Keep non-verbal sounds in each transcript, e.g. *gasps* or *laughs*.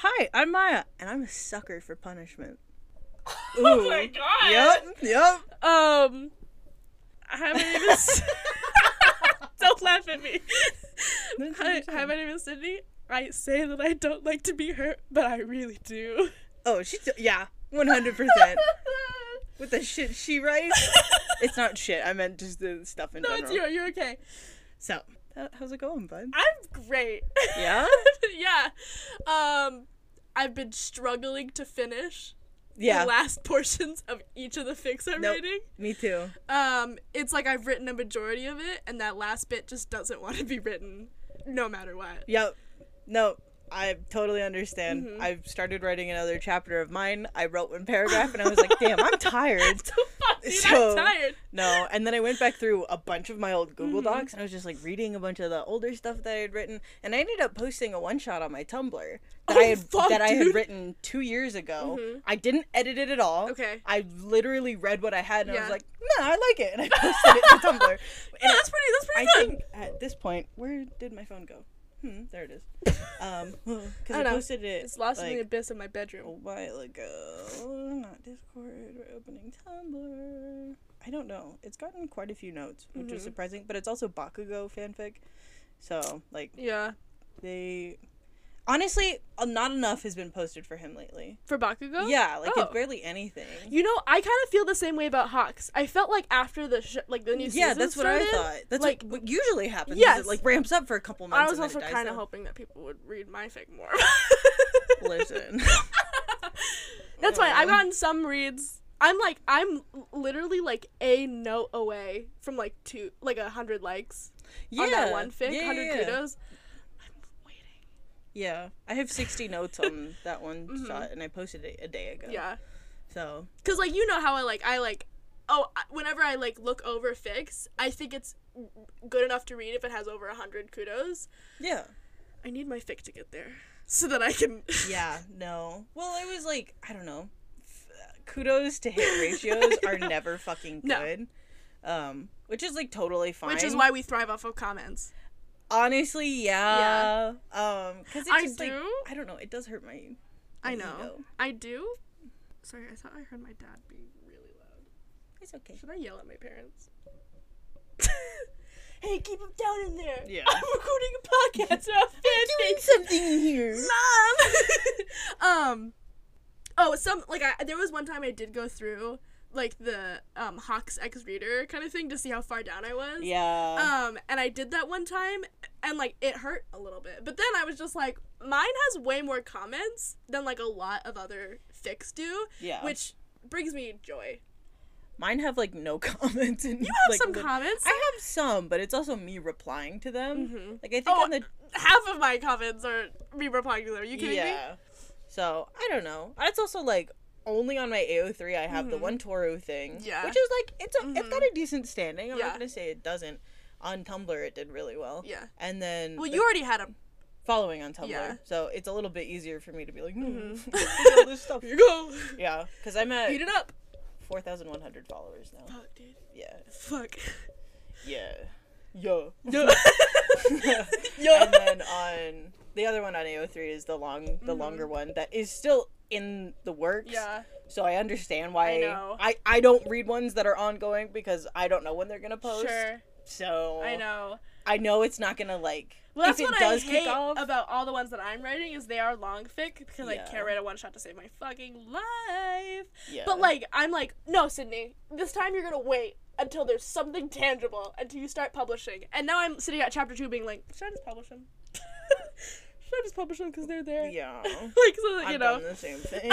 Hi, I'm Maya, and I'm a sucker for punishment. *laughs* Oh my god. Yep, yep. Um, hi, my name is. don't laugh at me. Hi, hi, my name is Sydney. I say that I don't like to be hurt, but I really do. Oh, she's yeah, one hundred percent. *laughs* With the shit she writes, it's not shit. I meant just the stuff in no, general. it's you. You're okay. So, how's it going, bud? I'm great. *laughs* Yeah. yeah. Um, I've been struggling to finish Yeah. the last *laughs* portions of each of the fics I'm Nope. writing. Me too. Um, it's like I've written a majority of it, and that last bit just doesn't *laughs* want to be written, no matter what. Yep. No, I totally understand. Mhm. I've started writing another chapter of mine. I wrote one paragraph, and I was like, *laughs* "Damn, I'm tired." Dude, So- I'm tired. No, and then I went back through a bunch of my old Google Mhm. Docs and I was just like reading a bunch of the older stuff that I had written, and I ended up posting a one shot on my Tumblr that Oh, I had fuck, that I had written two years ago. Mhm. I didn't edit it at all. Okay. I literally read what I had and I was like, "Nah, I like it," and I *laughs* posted it to Tumblr. And *laughs* Yeah, that's pretty. That's I pretty fun. think at this point, where did my phone go? Hmm, there it is. *laughs* Um, because I *laughs* I, know. posted it. It's lost in the abyss of my bedroom. a while ago. Not Discord. We're opening Tumblr. I don't know. It's gotten quite a few notes, which is Mhm. surprising. But it's also Bakugo fanfic, so like Yeah. they. Honestly, uh, not enough has been posted for him lately. For Bakugo? Yeah, like Oh. it's barely anything. You know, I kind of feel the same way about Hawks. I felt like after the sh- like the new yeah, that's what started, I thought. That's like- what usually happens. is Yes. it like ramps up for a couple months. I was and also kind of hoping that people would read my fic more. *laughs* *laughs* Listen. *laughs* That's why I've gotten some reads. I'm like I'm literally like a note away from like two like a hundred likes yeah, on that one fic, yeah, hundred yeah, kudos. Yeah, I have 60 notes on *laughs* that one Mhm. shot, and I posted it a day ago. Yeah, So cause like you know how I like I like oh whenever I like look over fics, I think it's good enough to read if it has over a hundred kudos. yeah. I need my fic to get there *laughs* so that I can. *laughs* Yeah, no. Well, it was like I don't know. Kudos to hit ratios are never fucking good. No. good. Um, which is like totally fine. Which is why we thrive off of comments. Honestly, yeah. yeah. Um, because it I just like do. I don't know. It does hurt my. I know. ego. I do. Sorry, I thought I heard my dad being really loud. It's okay. Should I yell at my parents? *laughs* hey, keep him down in there. Yeah. *laughs* I'm recording a podcast *laughs* about fanfic. something in here. Mom. um. Oh, some like I there was one time I did go through like the um Hawks X reader kind of thing to see how far down I was. Yeah. Um, and I did that one time, and like it hurt a little bit. But then I was just like, mine has way more comments than like a lot of other fics do, yeah. which brings me joy. mine have like no *laughs* comments. And, You have like, some comments. I have some, but it's also me replying to them. Mhm. Like I think Oh, on the Half of my comments are me replying to them. Are you kidding me? yeah. So I don't know. It's also like only on my AO3 I have the Mhm. one Toru thing. Yeah. Which is like it's a, it's Mhm. got a decent standing. I'm Yeah. not gonna say it doesn't. On Tumblr it did really well. Yeah. And then Well, the you already had a. following on Tumblr. Yeah. So it's a little bit easier for me to be like, hmm, Mhm. all this stuff. Here you go. Yeah, because I'm at Eat it up. four thousand one hundred followers now. Fuck, dude. Yeah, Fuck. yeah, yeah. Yeah. Yeah. and then on the other one on AO3 is the long, the Mhm. longer one that is still in the works. Yeah. So I understand why I know. I, I don't read ones that are ongoing because I don't know when they're gonna post. Sure. So I know. I know it's not gonna like. Well, that's if it what does I hate off, about all the ones that I'm writing is they are long fic because I can't write a one shot to save my fucking life. yeah. But like, I'm like, no, Sydney, this time you're gonna wait until there's something tangible until you start publishing. And now I'm sitting at chapter two, being like, should I just publish them? *laughs* should I just publish them because they're there? yeah, *laughs* like so that I've you know. done the same *laughs* thing.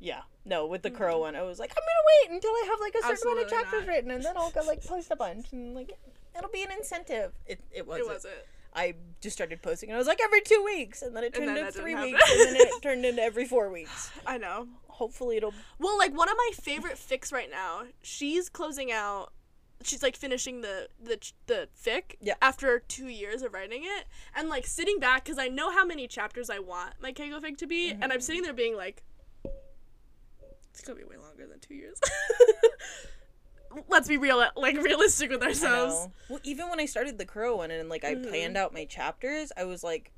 yeah, no, with the Mm. crow one, I was like, I'm gonna wait until I have like a certain amount of chapters not. written, and then I'll go like *laughs* post a bunch, and like it'll be an incentive. It it wasn't. it wasn't. I just started posting, and I was like every two weeks, and then it turned into three weeks, and then it turned into every four weeks. *sighs* I know. Hopefully, it'll. Well, like one of my favorite fics right now, she's closing out. She's like finishing the the the fic Yeah. after two years of writing it, and like sitting back because I know how many chapters I want my Keigo fic to be, and I'm sitting there being like, it's gonna be way longer than two years. *laughs* Let's be real, like realistic with ourselves. Well, even when I started the crow one, and like I Mhm. planned out my chapters, I was like,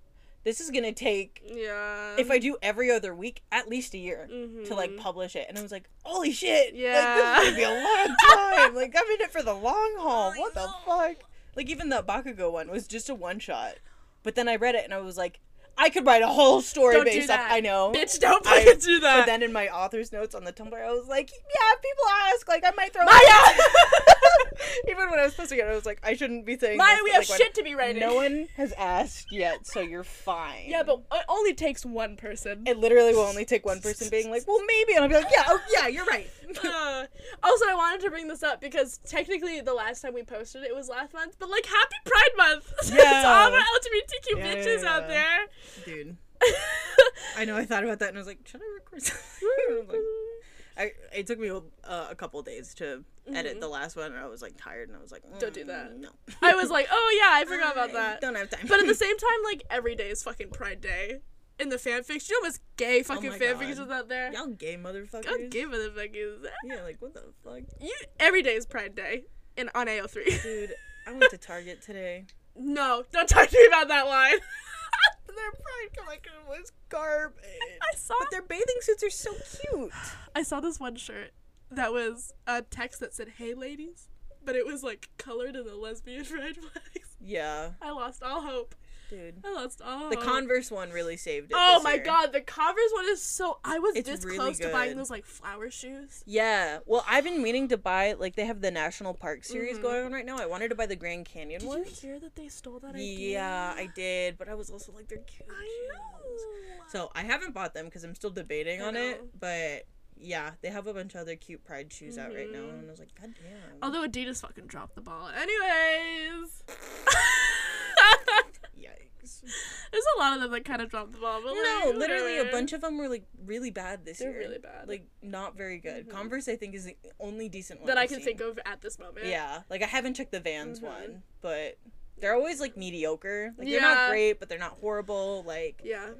this is gonna take Yeah. if I do every other week, at least a year to like Mhm. publish it. And I was like, holy shit, Yeah. like this is gonna be a long time. *laughs* like I'm in it for the long haul. I What the know. fuck? Like even the Bakugo one was just a one shot, but then I read it and I was like, I could write a whole story Don't do based off. I know, Bitch, don't I- fucking do that. But then in my author's notes on the Tumblr, I was like, yeah, people ask, like I might throw. Maya! *laughs* *laughs* *laughs* even when I was posting it, I was like, I shouldn't be saying. Maya, this, we have like, shit to be writing. No one *laughs* has asked yet, so you're fine. Yeah, but it only takes one person. it literally will only take one person being like, well, maybe, and I'll be like, yeah, oh, yeah, you're right. *laughs* Uh, also, I wanted to bring this up because technically the last time we posted it was last month, but like Happy Pride Month to Yeah. all the LGBTQ Yeah, bitches yeah, out yeah. there. Dude, I know I thought about that and I was like, should I record something? I, I, it took me uh, a couple days to edit Mhm. the last one, and I was like tired, and I was like, Don't do "Mm, that." No, I was like, oh yeah, I forgot about I that. Don't have time. But at the *laughs* same time, like every day is fucking Pride Day. In the fanfics, you know how gay fucking Oh fanfics God. is out there? y'all gay motherfuckers. God give motherfuckers. Yeah, like what the fuck, You every day is Pride Day in on AO3. dude. I went to *laughs* Target today. no, don't talk to me about that line. *laughs* Their pride collection was garbage. I saw But their bathing suits are so cute. I saw this one shirt that was a text that said "Hey ladies," but it was like colored in the lesbian *laughs* pride *laughs* flags. Yeah, I lost all hope. Dude. I lost all The. Converse one really saved it. Oh my year. god, the Converse one is so. I was It's this really close to buying those like flower shoes. Yeah. Well, I've been meaning to buy like they have the National Park series Mhm. going on right now. I wanted to buy the Grand Canyon Did you ones. hear that they stole that idea? Yeah, I did, but I was also like they're cute. I shoes. know. So I haven't bought them because I'm still debating I on it. But yeah, they have a bunch of other cute Pride shoes out right now, and I was like, God damn. Although Adidas fucking dropped the ball. Anyways. *laughs* *laughs* *laughs* There's a lot of them that kind of dropped the ball, but No, like, literally a bunch of them were like really bad this They're year. really bad. Like not very good. Mhm. Converse, I think, is the only decent one that I I've can seen. think of at this moment. Yeah, like I haven't checked the Vans Mhm. one, but they're always like mediocre. Like they're Yeah. not great, but they're not horrible. Like Yeah.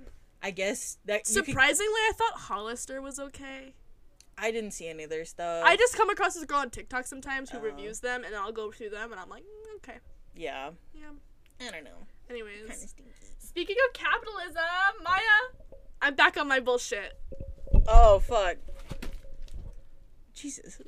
I guess that you could- Surprisingly, I thought Hollister was okay. I didn't see any of their stuff. I just come across this girl on TikTok sometimes who Oh. reviews them, and I'll go through them, and I'm like, mm, okay, yeah, yeah. I don't know. Kind of Anyways, stinky. speaking of capitalism, Maya, I'm back on my bullshit. Oh fuck. Jesus.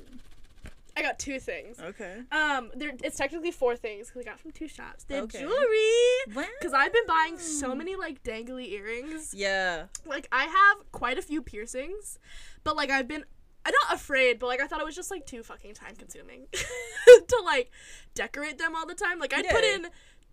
I got two things. Okay. Um, there it's technically four things because I got from two shops. The Okay. jewelry. Wow. Because I've been buying so many like dangly earrings. Yeah. Like I have quite a few piercings, but like I've been I'm not afraid, but like I thought it was just like too fucking time consuming *laughs* to like decorate them all the time. Like I'd put in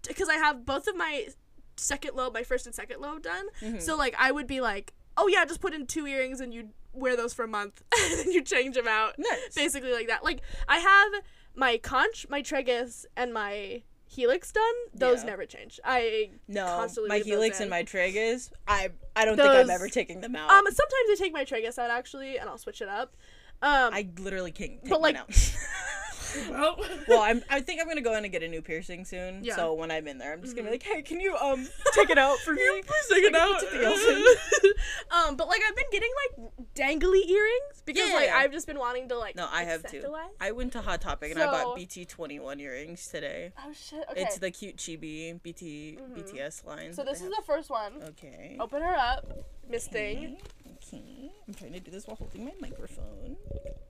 because I have both of my second lobe, my first and second lobe done. Mhm. So like I would be like, oh yeah, just put in two earrings and you wear those for a month *laughs* and then you change them out. Nice. Basically like that. Like I have my conch, my tragus, and my helix done. Those Yeah. never change. I No, constantly my helix and my tragus. I I don't think I'm ever taking them out. um sometimes I take my tragus out actually and I'll switch it up. Um I literally can't take But, like- *laughs* *laughs* well, I'm. I think I'm gonna go in and get a new piercing soon. Yeah. Mm-hmm. So when I'm in there, I'm just gonna be like, "Hey, can you um take it out for *laughs* me?" please take it out. put something else in. um, but like I've been getting like dangly earrings because like I've just been wanting to like No, I have too. I went to Hot Topic and I bought BT21 earrings today. Oh shit. Okay. It's the cute chibi BT Mhm. BTS line. so this is have. the first one. Okay. Open her up, Miss Thing. Okay. okay. I'm trying to do this while holding my microphone.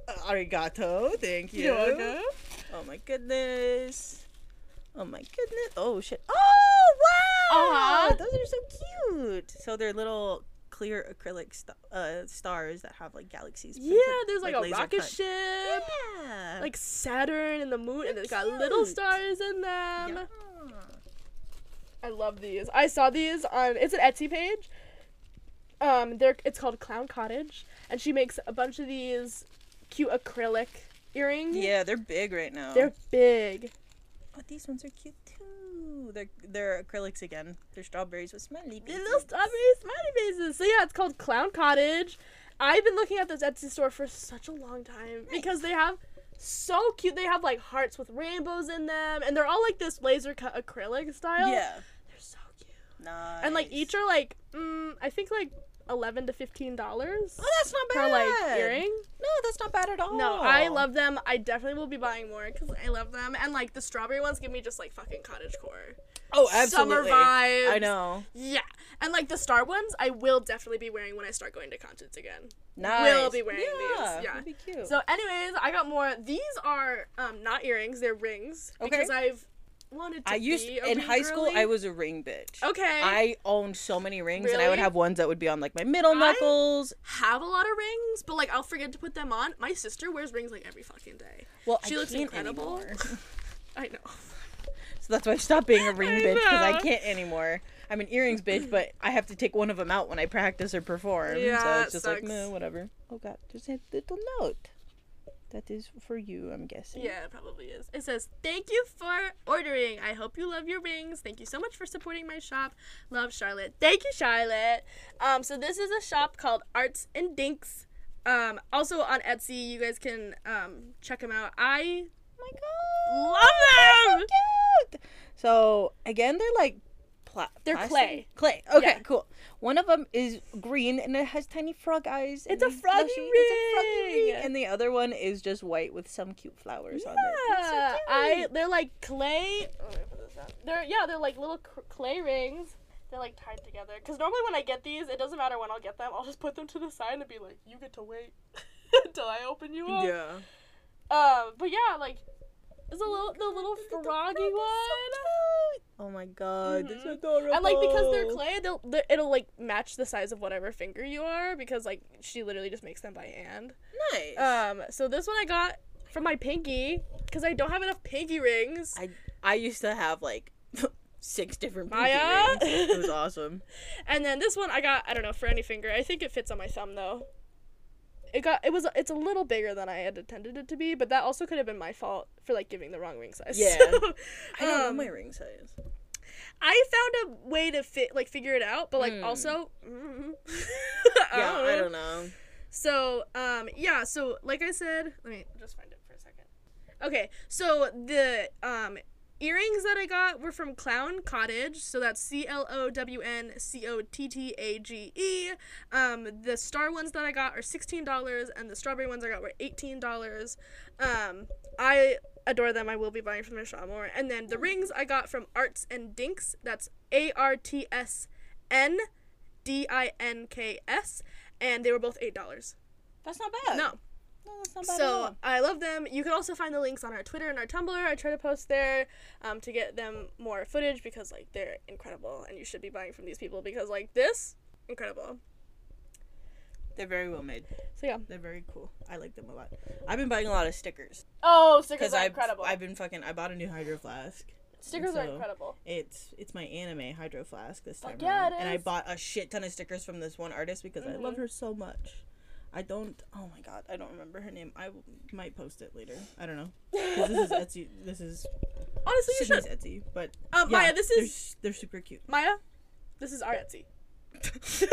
Arigato. Thank you. You're welcome. Oh my goodness. Oh my goodness. Oh shit. Oh wow. Uh-huh. Those are so cute. So they're little clear acrylic st- uh, stars that have like galaxies. Yeah, printed, there's like, a rocket cut. ship, Yeah. like Saturn and the moon, and They're it's got little stars in them. yeah. I love these. I saw these on it's an Etsy page. Um, they're it's called Clown Cottage, and she makes a bunch of these cute acrylic earrings. Yeah, they're big right now. They're big. Oh, these ones are cute too. They're they're acrylics again. They're strawberries with smiley They're faces. little strawberry smiley faces. So yeah, it's called Clown Cottage. I've been looking at this Etsy store for such a long time because they have so cute. They have like hearts with rainbows in them, and they're all like this laser cut acrylic style. Yeah. they're so cute. Nice. and like each are like mm, I think like eleven to fifteen dollars Oh, that's not per bad. like earring. No, that's not bad at all. No, I love them. I definitely will be buying more because I love them. And like the strawberry ones give me just like fucking cottage core. Oh, absolutely. Summer vibes. I know. Yeah. And like the star ones, I will definitely be wearing when I start going to concerts again. Nice. Will be wearing yeah, these, yeah. That'd be cute. So, anyways, I got more. These are um not earrings; they're rings Okay. because I've wanted to. I used in high school. girly. I was a ring bitch. okay. I owned so many rings, and I would have ones that would be on like my middle I- knuckles. have a lot of rings, but like I'll forget to put them on. My sister wears rings like every fucking day. Well, She I looks incredible. *laughs* I know. so that's why I stopped being a *laughs* ring bitch because I can't anymore. I'm an earrings bitch, but I have to take one of them out when I practice or perform. Yeah, so it's just like, sucks. no, whatever. Oh god, just a little note. That is for you, I'm guessing. Yeah, it probably is. It says, Thank you for ordering. I hope you love your rings. Thank you so much for supporting my shop. Love Charlotte. Thank you, Charlotte. Um, so this is a shop called Arts and Dinks. Um, also on Etsy, you guys can um check them out. I Oh my god. love them. cute. So again, they're like pla- They're plastic? clay. Clay. Okay, Yeah. cool. One of them is green and it has tiny frog eyes. It's a froggy plushy. It's a froggy ring. ring. And the other one is just white with some cute flowers on it. So I they're like clay. let me put this down. They're yeah, they're like little clay rings. They're like tied together. Cause normally when I get these, it doesn't matter when I'll get them. I'll just put them to the side and be like, "You get to wait *laughs* until I open you up." Yeah. Um, but yeah, like there's a little the little the froggy frog, one. it's so. Oh my god, Mhm. adorable. And like because they're clay, they'll they, it'll like match the size of whatever finger you are because like she literally just makes them by hand. nice. Um, so this one I got from my pinky because I don't have enough pinky rings. I I used to have like *laughs* six different pinky Maya? rings. It was *laughs* awesome. And then this one I got I don't know for any finger. I think it fits on my thumb though. It got it was it's a little bigger than I had intended it to be, but that also could have been my fault for like giving the wrong ring size. Yeah. *laughs* So, I don't um, know my ring size. I found a way to fit like figure it out, but like Hmm. also mm, *laughs* Yeah, I don't know. So, um, yeah, so like I said, let me just find it for a second. Okay, so the um earrings that I got were from Clown Cottage, so that's C L O W N C O T T A G E. Um, the star ones that I got are sixteen dollars, and the strawberry ones I got were eighteen dollars. Um, I adore them. I will be buying from their shop more. And then the rings I got from Arts and Dinks. That's A R T S N D I N K S, and they were both eight dollars. That's not bad. No, No, that's not bad so. I love them. You can also find the links on our Twitter and our Tumblr. I try to post there um, to get them more footage because like they're incredible, and you should be buying from these people because like this incredible. They're very well made. So yeah. They're very cool. I like them a lot. I've been buying a lot of stickers Oh, stickers because are I've incredible. I've been fucking. I bought a new hydro flask. stickers are incredible. It's it's my anime hydro flask this time Fuck yeah, around, it and I bought a shit ton of stickers from this one artist because I love her so much. I don't. Oh my god, I don't remember her name. I w- might post it later. I don't know. this is *laughs* Etsy. This is Honestly, Sydney's. Etsy, but Um, yeah, Maya, this they're, is they're super cute. Maya. This is our Etsy. *laughs*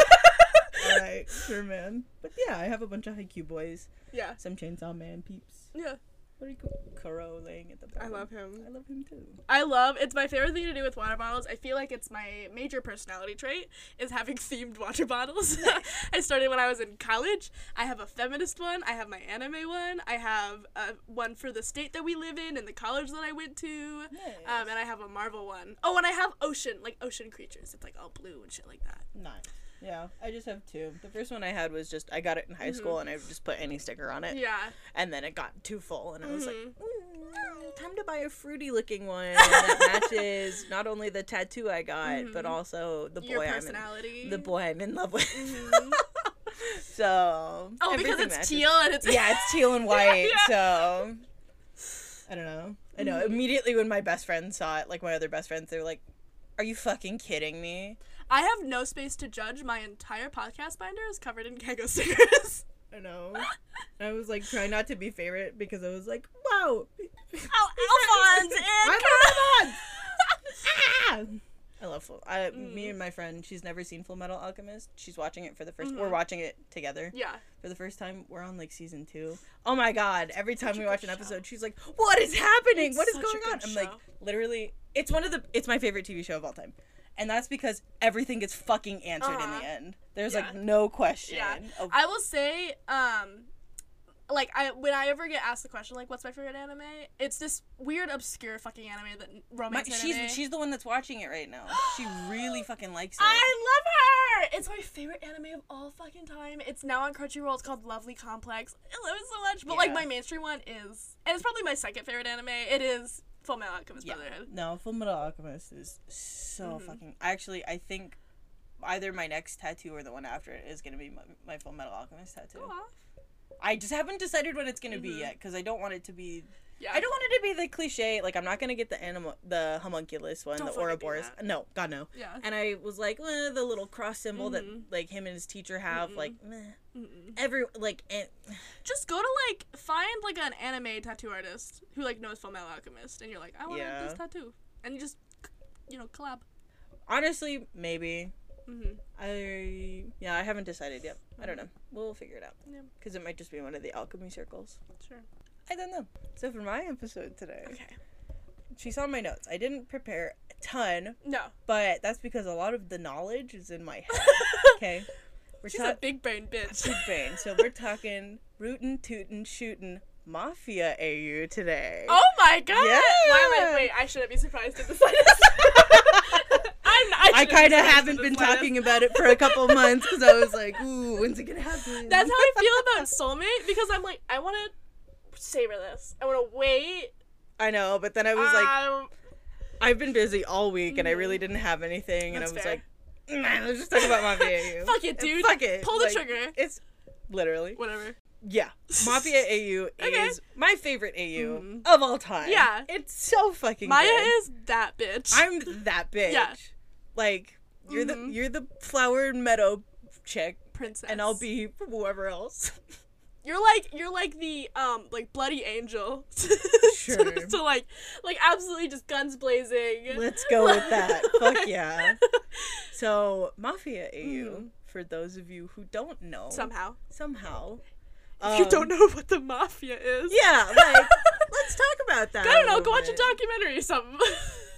All right, sure, man. But yeah, I have a bunch of Haikyuu boys, Yeah. some Chainsaw Man peeps. Yeah. Very cool. Kuroo laying at the I love him. I love him too. I love it's my favorite thing to do with water bottles. I feel like it's my major personality trait is having *laughs* themed water bottles. *laughs* I started when I was in college. I have a feminist one, I have my anime one, I have uh, one for the state that we live in and the college that I went to. Um, and I have a Marvel one. Oh, and I have ocean, like ocean creatures. It's like all blue and shit like that. Nice. Yeah, I just have two. The first one I had was just I got it in high school and I just put any sticker on it, Yeah. and then it got too full, and I was like, Mhm. "Mm, time to buy a fruity looking one that *laughs* matches not only the tattoo I got, but Mhm. also the boy I'm in, the boy I'm in love with. Mhm. *laughs* so Oh, because it's matches. teal and it's yeah, it's teal and *laughs* white. Yeah. So I don't know. I know. Mhm. Immediately when my best friends saw it, like my other best friends, they were like, "Are you fucking kidding me?" I have no space to judge. My entire podcast binder is covered in Keigo stickers. *laughs* I know. I was like trying not to be favorite because I was like, "Wow, Oh, *laughs* Alphonse and Alphonse! *laughs* ah! I love Full. I, Mm. Me and my friend, she's never seen Full Metal Alchemist. She's watching it for the 1st Mhm. We're watching it together Yeah. for the first time. We're on like season two. Oh my god! Every time we watch an show. episode, she's like, "What is happening? It's what is going on?" I'm like, literally, it's one of the. It's my favorite TV show of all time. And that's because everything gets fucking answered in Uh-huh. the end. There's Yeah. like no question. Yeah. of- I will say, um, like I when I ever get asked the question like, "What's my favorite anime?" It's this weird, obscure fucking anime that my, romance she's anime. she's the one that's watching it right now. *gasps* She really fucking likes it. I love her. It's my favorite anime of all fucking time. It's now on Crunchyroll. It's called Lovely Complex. I love it so much. But like my mainstream one is, and it's probably my second favorite anime. It is Full Metal Alchemist yeah. Brotherhood. No, Full Metal Alchemist is so Mhm. fucking. Actually, I think either my next tattoo or the one after it is gonna be my, my Full Metal Alchemist tattoo. Go off. I just haven't decided what it's gonna be Mhm. yet because I don't want it to be. Yeah. I don't want it to be the cliche. Like I'm not gonna get the animal, the homunculus one, Don't the Ouroboros. No, God no. Yeah. And I was like, eh, the little cross symbol Mhm. that like him and his teacher have, like, meh. Mm-mm. every like, eh, Just go to like find like an anime tattoo artist who like knows Full Metal Alchemist, and you're like, I want Yeah. this tattoo, and you just, you know, collab. honestly, maybe. Mm-hmm. I yeah, I haven't decided yet. I don't know. We'll figure it out Yeah. because it might just be one of the alchemy circles. Sure. I don't know. So for my episode today, Okay. she saw my notes. I didn't prepare a ton, No. but that's because a lot of the knowledge is in my *laughs* head. Okay, we're She's a big brain bitch. *laughs* big brain. So we're talking rootin', tootin', shootin' mafia AU today. Oh my god! Yeah. Why am I? Wait, I shouldn't be surprised at the slightest. *laughs* I, I kind of haven't been slightest. talking about it for a couple months because I was like, "Ooh, when's it gonna happen?" That's how I *laughs* feel about Soulmate because I'm like, I want to savor this. I want to wait. I know, but then I was like, um, I've been busy all week and I really didn't have anything, and I was fair. like, man, let's just talk about Mafia AU. *laughs* Fuck it, dude. Fuck it. Pull the Like, trigger. It's literally Whatever. yeah. Mafia AU *laughs* Okay. is my favorite AU Mhm. of all time. Yeah. it's so fucking. Maya good. is that bitch. I'm that *laughs* bitch. Yeah. Like you're Mhm. the you're the flower and meadow chick, princess, and I'll be whoever else. You're like you're like the um like bloody angel. *laughs* Sure. to, to, like like absolutely just guns blazing. Let's go with that. *laughs* Fuck yeah. So Mafia AU, Mhm. for those of you who don't know, Somehow. somehow. If you um, don't know what the mafia is. Yeah, like let's talk about *laughs* that. I don't know, go watch a documentary or something.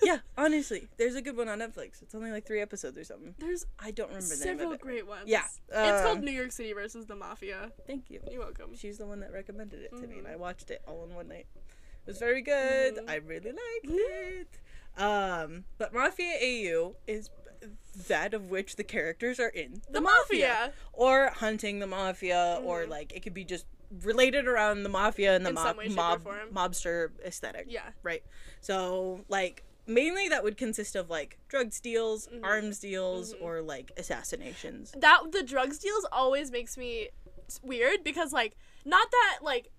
Yeah, honestly, there's a good one on Netflix. It's only like three episodes or something. There's I don't remember the name several of it. great ones. Yeah, it's called um, New York City versus the Mafia. Thank you. You're welcome. She's the one that recommended it to me, and. I watched it all in one night. It was very good. Mhm. I really liked it. Um, but Mafia AU is that of which the characters are in The mafia. or hunting the mafia, or Mhm. like it could be just related around the mafia and the In mob, way, mob mobster aesthetic. Yeah. right? So like mainly that would consist of like drug steals, Mhm. arms deals, Mhm. or like assassinations. That the drugs deals always makes me weird because like not that like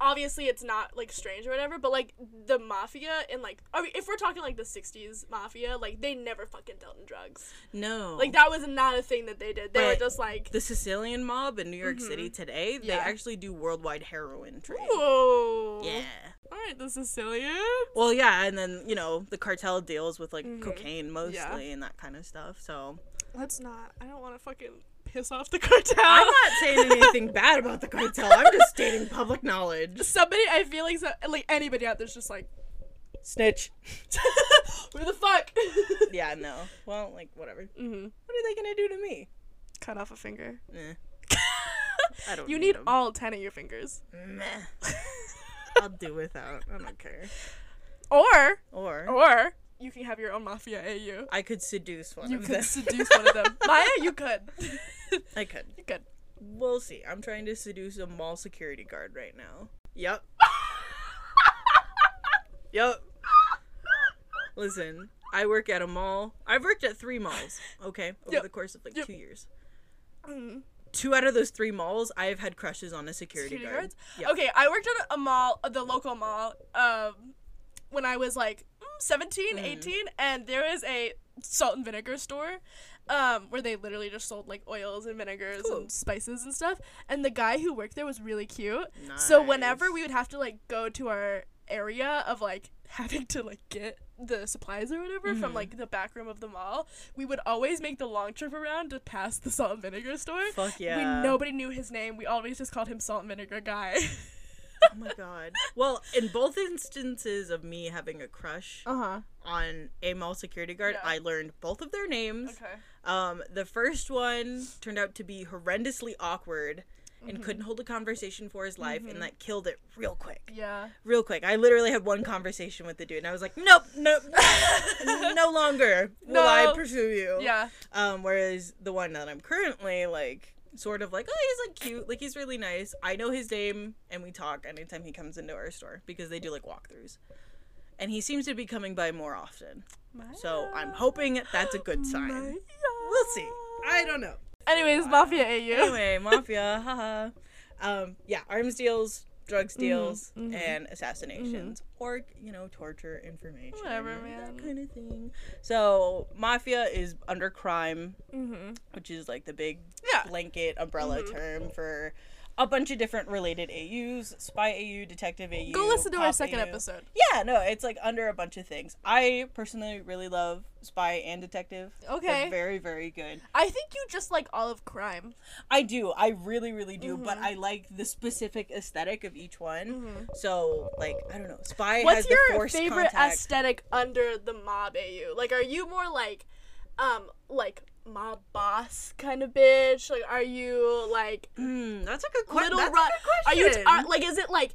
obviously it's not like strange or whatever, but like the mafia and like I mean if we're talking like the 60s mafia, like they never fucking dealt in drugs. No, Like that was not a thing that they did. They were just like the Sicilian mob in New York City today, they Yeah. actually do worldwide heroin trade. Whoa. Yeah. All right, the Sicilian. Well, yeah, and then you know the cartel deals with like Mhm. cocaine mostly Yeah. and that kind of stuff. So Let's not. I don't want to fucking piss off the cartel. I'm not saying anything *laughs* bad about the cartel. I'm just stating public knowledge. Somebody, I feel like so, like anybody out there's just like, Snitch. *laughs* where the fuck? Yeah, no. Well, like whatever. hmm What are they gonna do to me? Cut off a finger. Eh. *laughs* I don't. You need all ten of your fingers. Meh. I'll do without. I don't care. Or, Or or you can have your own mafia AU. I could seduce one You of could them. seduce one of them. *laughs* Maya, you could. I could. you could. We'll see. I'm trying to seduce a mall security guard right now. Yep. Yep. Listen, I work at a mall. I've worked at three malls, okay, over Yep. the course of like Yep. two years. Mm. Two out of those three malls, I have had crushes on a security, Security guard. guards? Okay, I worked at a mall, the local mall, um, when I was like 17, Mhm. 18, and there was a salt and vinegar store. Um, where they literally just sold like oils and vinegars Cool. and spices and stuff. And the guy who worked there was really cute. So whenever we would have to like go to our area of like *laughs* having to like get the supplies or whatever from Mhm. like the back room of the mall, we would always make the long trip around to pass the salt and vinegar store. Fuck yeah. We nobody knew his name. We always just called him Salt and Vinegar Guy. *laughs* Oh my god. Well, in both instances of me having a crush Uh huh. on a mall security guard, Yeah. I learned both of their names. Okay. Um, the first one turned out to be horrendously awkward Mm-hmm. and couldn't hold a conversation for his life, and that killed it real quick. Yeah. Real quick. I literally had one conversation with the dude, and I was like, nope, nope, *laughs* no longer will I pursue you. Yeah. Um, whereas the one that I'm currently like, sort of like, oh, he's like cute, like he's really nice. I know his name, and we talk anytime he comes into our store because they do like walkthroughs, and he seems to be coming by more often. So I'm hoping that's a good sign. We'll see. I don't know. Anyways, Mafia AU. Anyway, mafia, *laughs* haha. Um, yeah, arms deals, drugs deals, mhm. and assassinations, or you know, torture, information, Whatever, that man. kind of thing. So mafia is under crime, Mm-hmm. which is like the big Yeah. blanket umbrella Mhm. term for a bunch of different related AUs, spy AU, detective AU. Go listen to our second AU. episode. Yeah, no, it's like under a bunch of things. I personally really love spy and detective. They're Okay. very, very good. I think you just like all of crime. I do. I really, really do. But Mhm. I like the specific aesthetic of each one. Mm-hmm. So, like, I don't know. Spy What's has your the forced favorite contact. aesthetic under the mob AU? Like, are you more like, um, like mob boss kind of bitch? Like, are you like Hmm, that's a good, que- little that's a run? good Are you question. are, like? Is it like?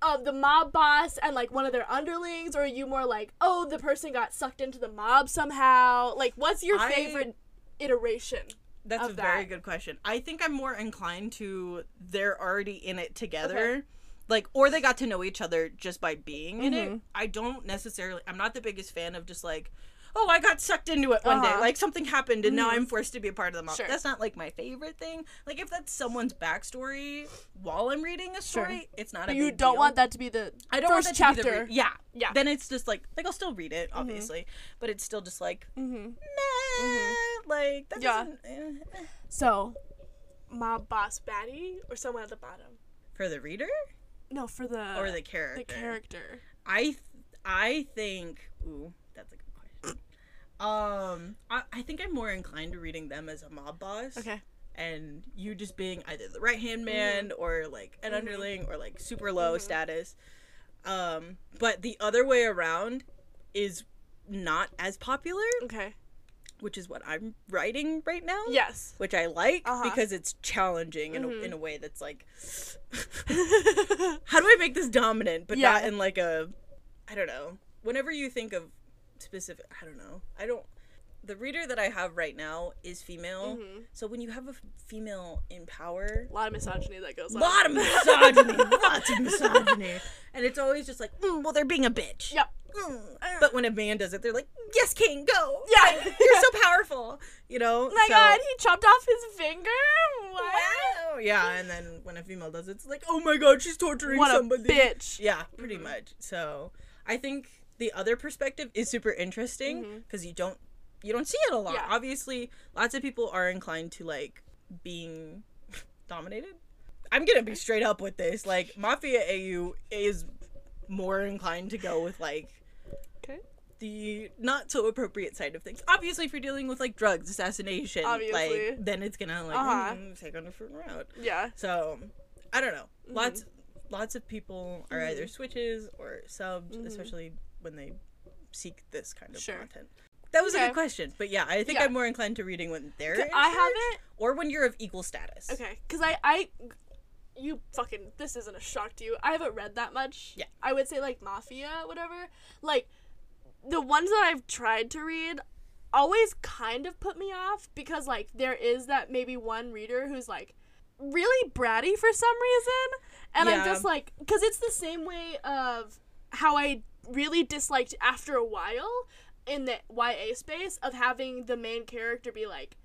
of the mob boss and like one of their underlings or are you more like oh the person got sucked into the mob somehow like what's your I- favorite iteration That's a of very good question. I think I'm more inclined to they're already in it together. Okay. Like, or they got to know each other just by being in it. Mhm. I don't necessarily, I'm not the biggest fan of just like, oh, I got sucked into it one day. Uh-huh. Like, something happened and now Mhm. I'm forced to be a part of the mob. Sure. That's not like my favorite thing. Like, if that's someone's backstory while I'm reading a Sure. story, it's not a but you don't deal. want that to be the I don't first want that the chapter re- yeah. Yeah. Then it's just like, like, I'll still read it, obviously, but it's still just like, mm-hmm. nah, like, that Yeah. eh, so mob boss baddie or someone at the bottom For the reader? no for the or the character. the character I th- I think ooh, that's a. Um, I, I think I'm more inclined to reading them as a mob boss. okay And you just being either the right hand man or like an Mhm. underling or like super low Mhm. status. Um, but the other way around is not as popular, okay which is what I'm writing right now. yes Which I like Uh-huh. because it's challenging in, a, in a way that's like, *laughs* *laughs* how do I make this dominant, but Yeah. not in like a, I don't know. Whenever you think of specific, I don't know. I don't. The reader that I have right now is female, Mhm. so when you have a f- female in power, a lot of misogyny that goes on a lot of misogyny, lots of *laughs* misogyny, and it's always just like, mm, well, they're being a bitch. yep Mm. But when a man does it, they're like, yes, king, go. Yeah. you're so powerful. You know. oh my So- god he chopped off his finger what Wow. Yeah, and then when a female does it, it's like, oh my god, she's torturing what a somebody. bitch Yeah, pretty Mhm. much. So I think the other perspective is super interesting because you don't you don't see it a lot. Yeah. Obviously, lots of people are inclined to like being *laughs* dominated. I'm gonna be straight up with this. Like Mafia AU is more inclined to go with like okay the not so appropriate side of things. Obviously, if you're dealing with like drugs, assassination, Obviously. like then it's gonna like Uh-huh. mm, take on a different route. yeah So I don't know. Mhm. Lots lots of people are Mhm. either switches or subs, Mhm. especially when they seek this kind of Sure. content. That was a good question, but yeah, I think Yeah. I'm more inclined to reading when they're in I haven't or when you're of equal status. Okay, because I, I, you fucking, this isn't a shock to you. I haven't read that much. Yeah. I would say like Mafia, whatever. Like, the ones that I've tried to read always kind of put me off because like there is that maybe one reader who's like really bratty for some reason, and I'm just like, because it's the same way of how I really disliked after a while in the YA space of having the main character be like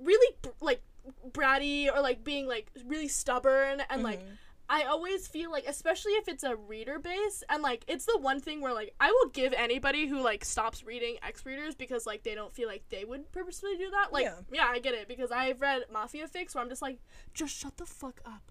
really like bratty or like being like really stubborn and like Mhm. I always feel like especially if it's a reader base and like it's the one thing where like I will give anybody who like stops reading X readers because like they don't feel like they would purposely do that. Like Yeah. yeah, I get it because I've read Mafia fics where I'm just like just shut the fuck up.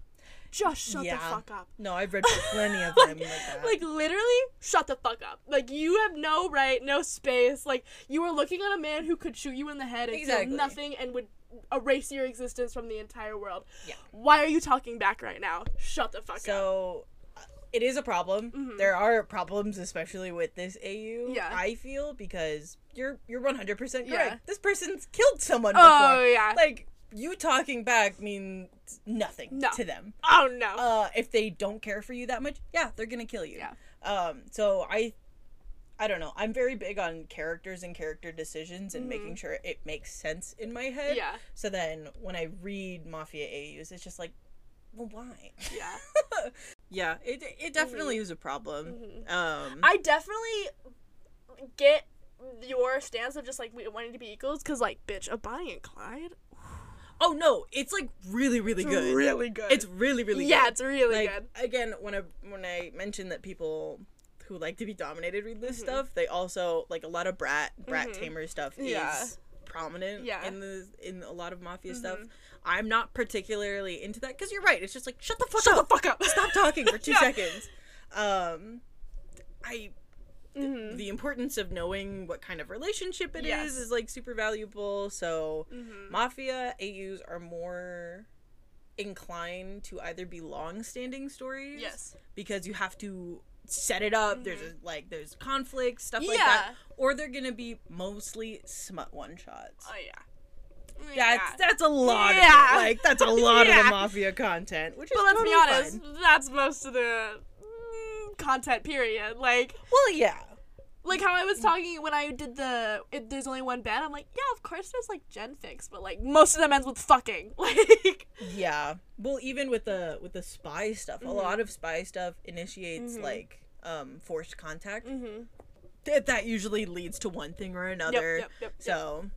Just shut Yeah. the fuck up. No, I've read *laughs* plenty of them like that. Like literally, shut the fuck up. Like you have no right, no space. Like you are looking at a man who could shoot you in the head and Exactly. feel nothing and would erase your existence from the entire world. Yeah. Why are you talking back right now? Shut the fuck up. so, uh, it is a problem. Mhm. There are problems, especially with this AU. Yeah. I feel because you're you're one hundred percent correct. Yeah. This person's killed someone before. Oh yeah. Like you talking back means nothing No. to them. oh no. Uh, if they don't care for you that much, yeah, they're gonna kill you. Yeah. Um. So I, I don't know. I'm very big on characters and character decisions and Mhm. making sure it makes sense in my head. yeah. So then when I read Mafia AUs, it's just like, well, why? Yeah. *laughs* yeah, it it definitely is a problem. Mhm. Um, I definitely get your stance of just like we wanting to be equals because like bitch a Bonnie and Clyde oh no, it's like really really It's good. really good It's really really yeah good. it's really like good again when I when I mentioned that people who like to be dominated read this Mhm. stuff, they also like a lot of brat brat Mhm. tamer stuff Yeah. is prominent Yeah. in the in a lot of mafia stuff. Mhm. I'm not particularly into that because you're right. It's just like shut the fuck shut up. the fuck up Stop talking for *laughs* two Yeah. seconds. Um, I Mhm. the importance of knowing what kind of relationship it is Yes. is like super valuable. So Mhm. mafia AUs are more inclined to either be long-standing stories yes because you have to set it up there's a, like there's conflict stuff like that or they're gonna be mostly smut one shots oh yeah that's that's a lot Yeah. of it. like that's a *laughs* lot of the mafia content which is but let's totally be honest that's most of the mm, content period like well yeah like how I was talking when I did the it, there's only one band I'm like yeah of course there's like gen fics, but like most of them ends with fucking *laughs* like Yeah. Well, even with the with the spy stuff, a Mhm. lot of spy stuff initiates Mhm. like um forced contact. mm-hmm. That that usually leads to one thing or another. yep, yep, yep, So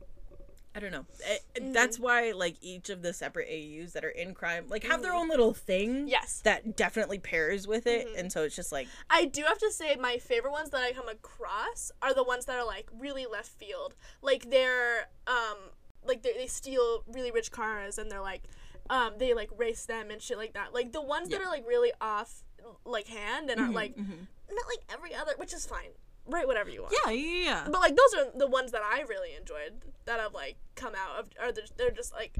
I don't know. Eh, Mhm. That's why like each of the separate AUs that are in crime like have their Mhm. own little thing yes that definitely pairs with it, Mhm. and so it's just like I do have to say my favorite ones that I come across are the ones that are like really left field. Like they're um like they're, they steal really rich cars and they're like um they like race them and shit like that. Like the ones that are like really off like hand and are mhm, like mhm. not like every other which is fine. Write whatever you want. yeah, yeah, yeah. But like those are the ones that I really enjoyed that have like come out of are they're, they're just like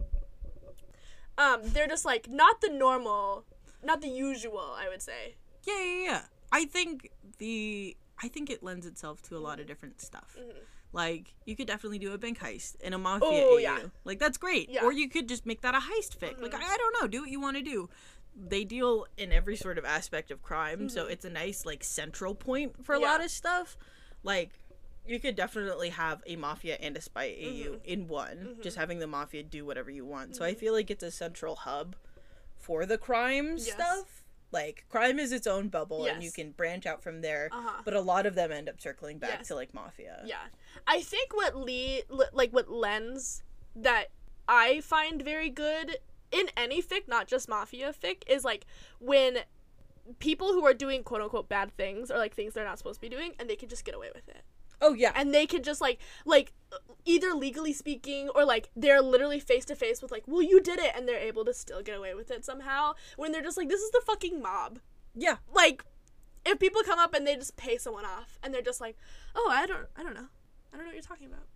um they're just like not the normal not the usual I would say. Yeah, yeah, yeah. I think the I think it lends itself to a lot of different stuff. Mhm. Like you could definitely do a bank heist in a mafia Oh, AU. yeah. Like that's great. Yeah. Or you could just make that a heist fic. Like Mhm. I, I don't know, do what you want to do. They deal in every sort of aspect of crime, so Mhm. it's a nice like central point for a Yeah. lot of stuff. Like you could definitely have a mafia and a spy AU Mhm. in one, Mhm. just having the mafia do whatever you want. So I Mhm. feel like it's a central hub for the crime Yes. stuff. Like crime is its own bubble and you can branch out from there. Uh-huh. But a lot of them end up circling back Yes. to like mafia. Yeah. I think what Lee li- like what lens that I find very good in any fic, not just mafia fic, is like when people who are doing quote unquote bad things or like things they're not supposed to be doing and they can just get away with it. Oh yeah. And they can just like like either legally speaking or like they're literally face to face with like, "Well, you did it." And they're able to still get away with it somehow when they're just like, "This is the fucking mob." Yeah. Like if people come up and they just pay someone off and they're just like, "Oh, I don't I don't know. I don't know what you're talking about."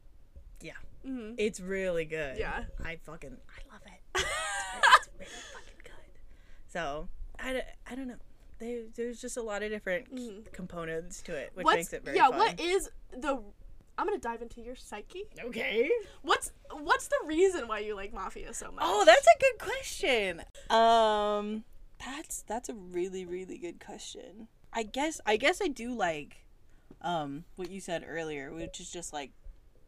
Yeah. Mhm. It's really good. Yeah. I fucking I love it. It's really fucking good. So I, I don't know. There, there's just a lot of different Mhm. components to it, which What's makes it very yeah? fun. What is the? I'm gonna dive into your psyche. okay. What's what's the reason why you like mafia so much? Oh, that's a good question. Um, that's that's a really really good question. I guess I guess I do like, um, what you said earlier, which is just like,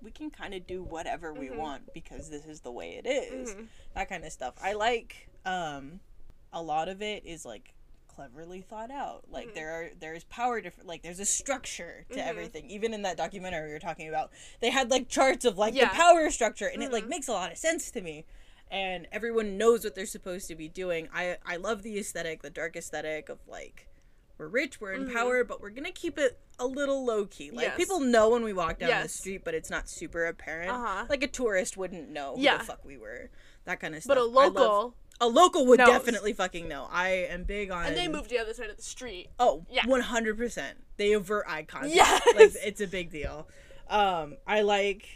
we can kind of do whatever we Mhm. want because this is the way it is. Mhm. That kind of stuff. I like, um, a lot of it is like cleverly thought out. Like Mhm. there are there is power different like there's a structure to Mhm. everything. Even in that documentary we were talking about, they had like charts of like Yeah. the power structure and it like Mhm. makes a lot of sense to me. And everyone knows what they're supposed to be doing. I I love the aesthetic, the dark aesthetic of like we're rich, we're in Mhm. power, but we're gonna keep it a little low key. Like Yes. people know when we walk down the street, but it's not super apparent. Uh-huh. Like a tourist wouldn't know who Yeah. the fuck we were. That kind of stuff. but a I love- local, a local would knows. definitely fucking know. I am big on. and they moved to the other side of the street. Oh, Yeah. one hundred percent. They avert eye contact. Yes. like it's a big deal. Um, I like.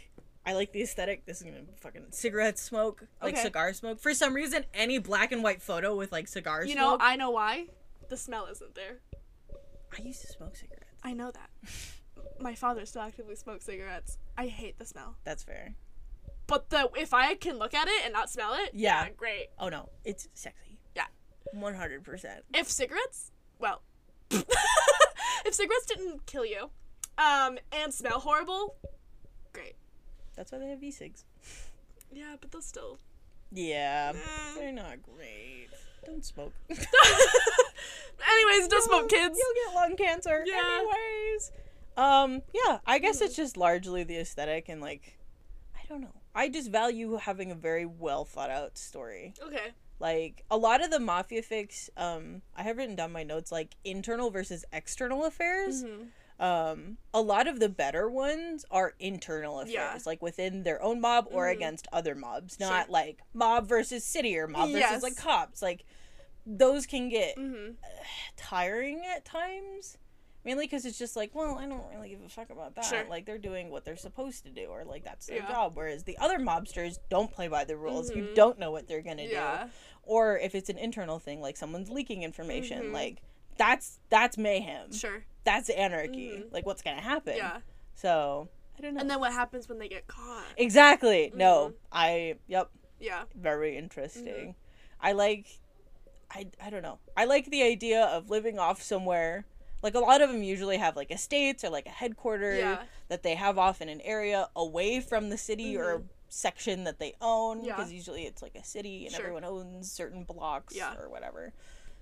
I like the aesthetic. This is gonna fucking cigarette smoke, like Okay. cigar smoke. For some reason, any black and white photo with like cigar You smoke. know, I know why. The smell isn't there. I used to smoke cigarettes. I know that. My father still actively smokes cigarettes. I hate the smell. That's fair. But the if I can look at it and not smell it, Yeah. great. Oh no, it's sexy. Yeah. One hundred percent. if cigarettes, well, *laughs* if cigarettes didn't kill you, um, and smell horrible, great. That's why they have e-cigs. Yeah, but those still. Yeah, Eh. they're not great. Don't smoke. *laughs* *laughs* Anyways, don't smoke, kids. You'll get lung cancer. Yeah. Anyways. Um, yeah, I guess it's just largely the aesthetic and like I don't know. I just value having a very well thought out story. Okay. Like a lot of the mafia fics, um, I have written down my notes like internal versus external affairs. Mhm. Um, a lot of the better ones are internal affairs, Yeah. like within their own mob or Mhm. against other mobs, not Sure. like mob versus city or mob versus Yes. like cops. Like those can get Mhm. *sighs* tiring at times. Mainly because it's just like, well, I don't really give a fuck about that. Sure. Like they're doing what they're supposed to do, or like that's their Yeah. job. Whereas the other mobsters don't play by the rules. You Mhm. don't know what they're gonna do or if it's an internal thing like someone's leaking information Mhm. like that's that's mayhem Sure. that's anarchy Mhm. like what's gonna happen Yeah. so i don't know And then what happens when they get caught? exactly no Mhm. i yep Yeah. very interesting Mm-hmm. i like i i don't know i like the idea of living off somewhere like a lot of them usually have like estates or like a headquarters Yeah. that they have off in an area away from the city or Mhm. section that they own Yeah. because usually it's like a city and Sure. everyone owns certain blocks Yeah. or whatever.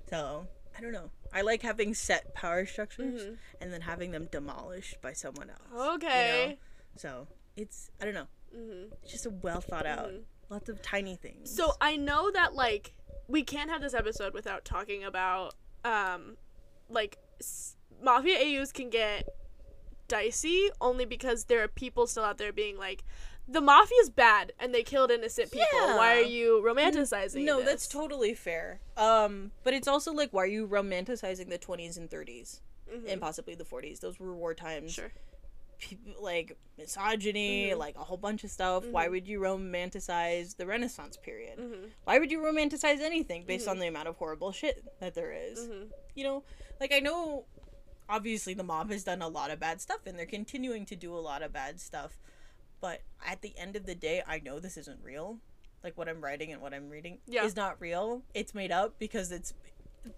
So I don't know. I like having set power structures Mhm. and then having them demolished by someone else. you know? Okay. So it's I don't know. Mhm. It's just a well thought out. Mhm. Lots of tiny things. So I know that like we can't have this episode without talking about um like s- mafia AUs can get dicey only because there are people still out there being like the mafia's bad and they killed innocent people. Yeah. Why are you romanticizing no, this? that's totally fair. Um, but it's also like why are you romanticizing the 20s and 30s Mhm. and possibly the 40s? Those were war times. sure. Like misogyny, Mhm. like a whole bunch of stuff. Why Mhm. would you romanticize the Renaissance period? Mhm. Why would you romanticize anything based Mhm. on the amount of horrible shit that there is? Mhm. You know, like I know obviously the mob has done a lot of bad stuff and they're continuing to do a lot of bad stuff. But at the end of the day, I know this isn't real. Like what I'm writing and what I'm reading Yeah. is not real. It's made up because it's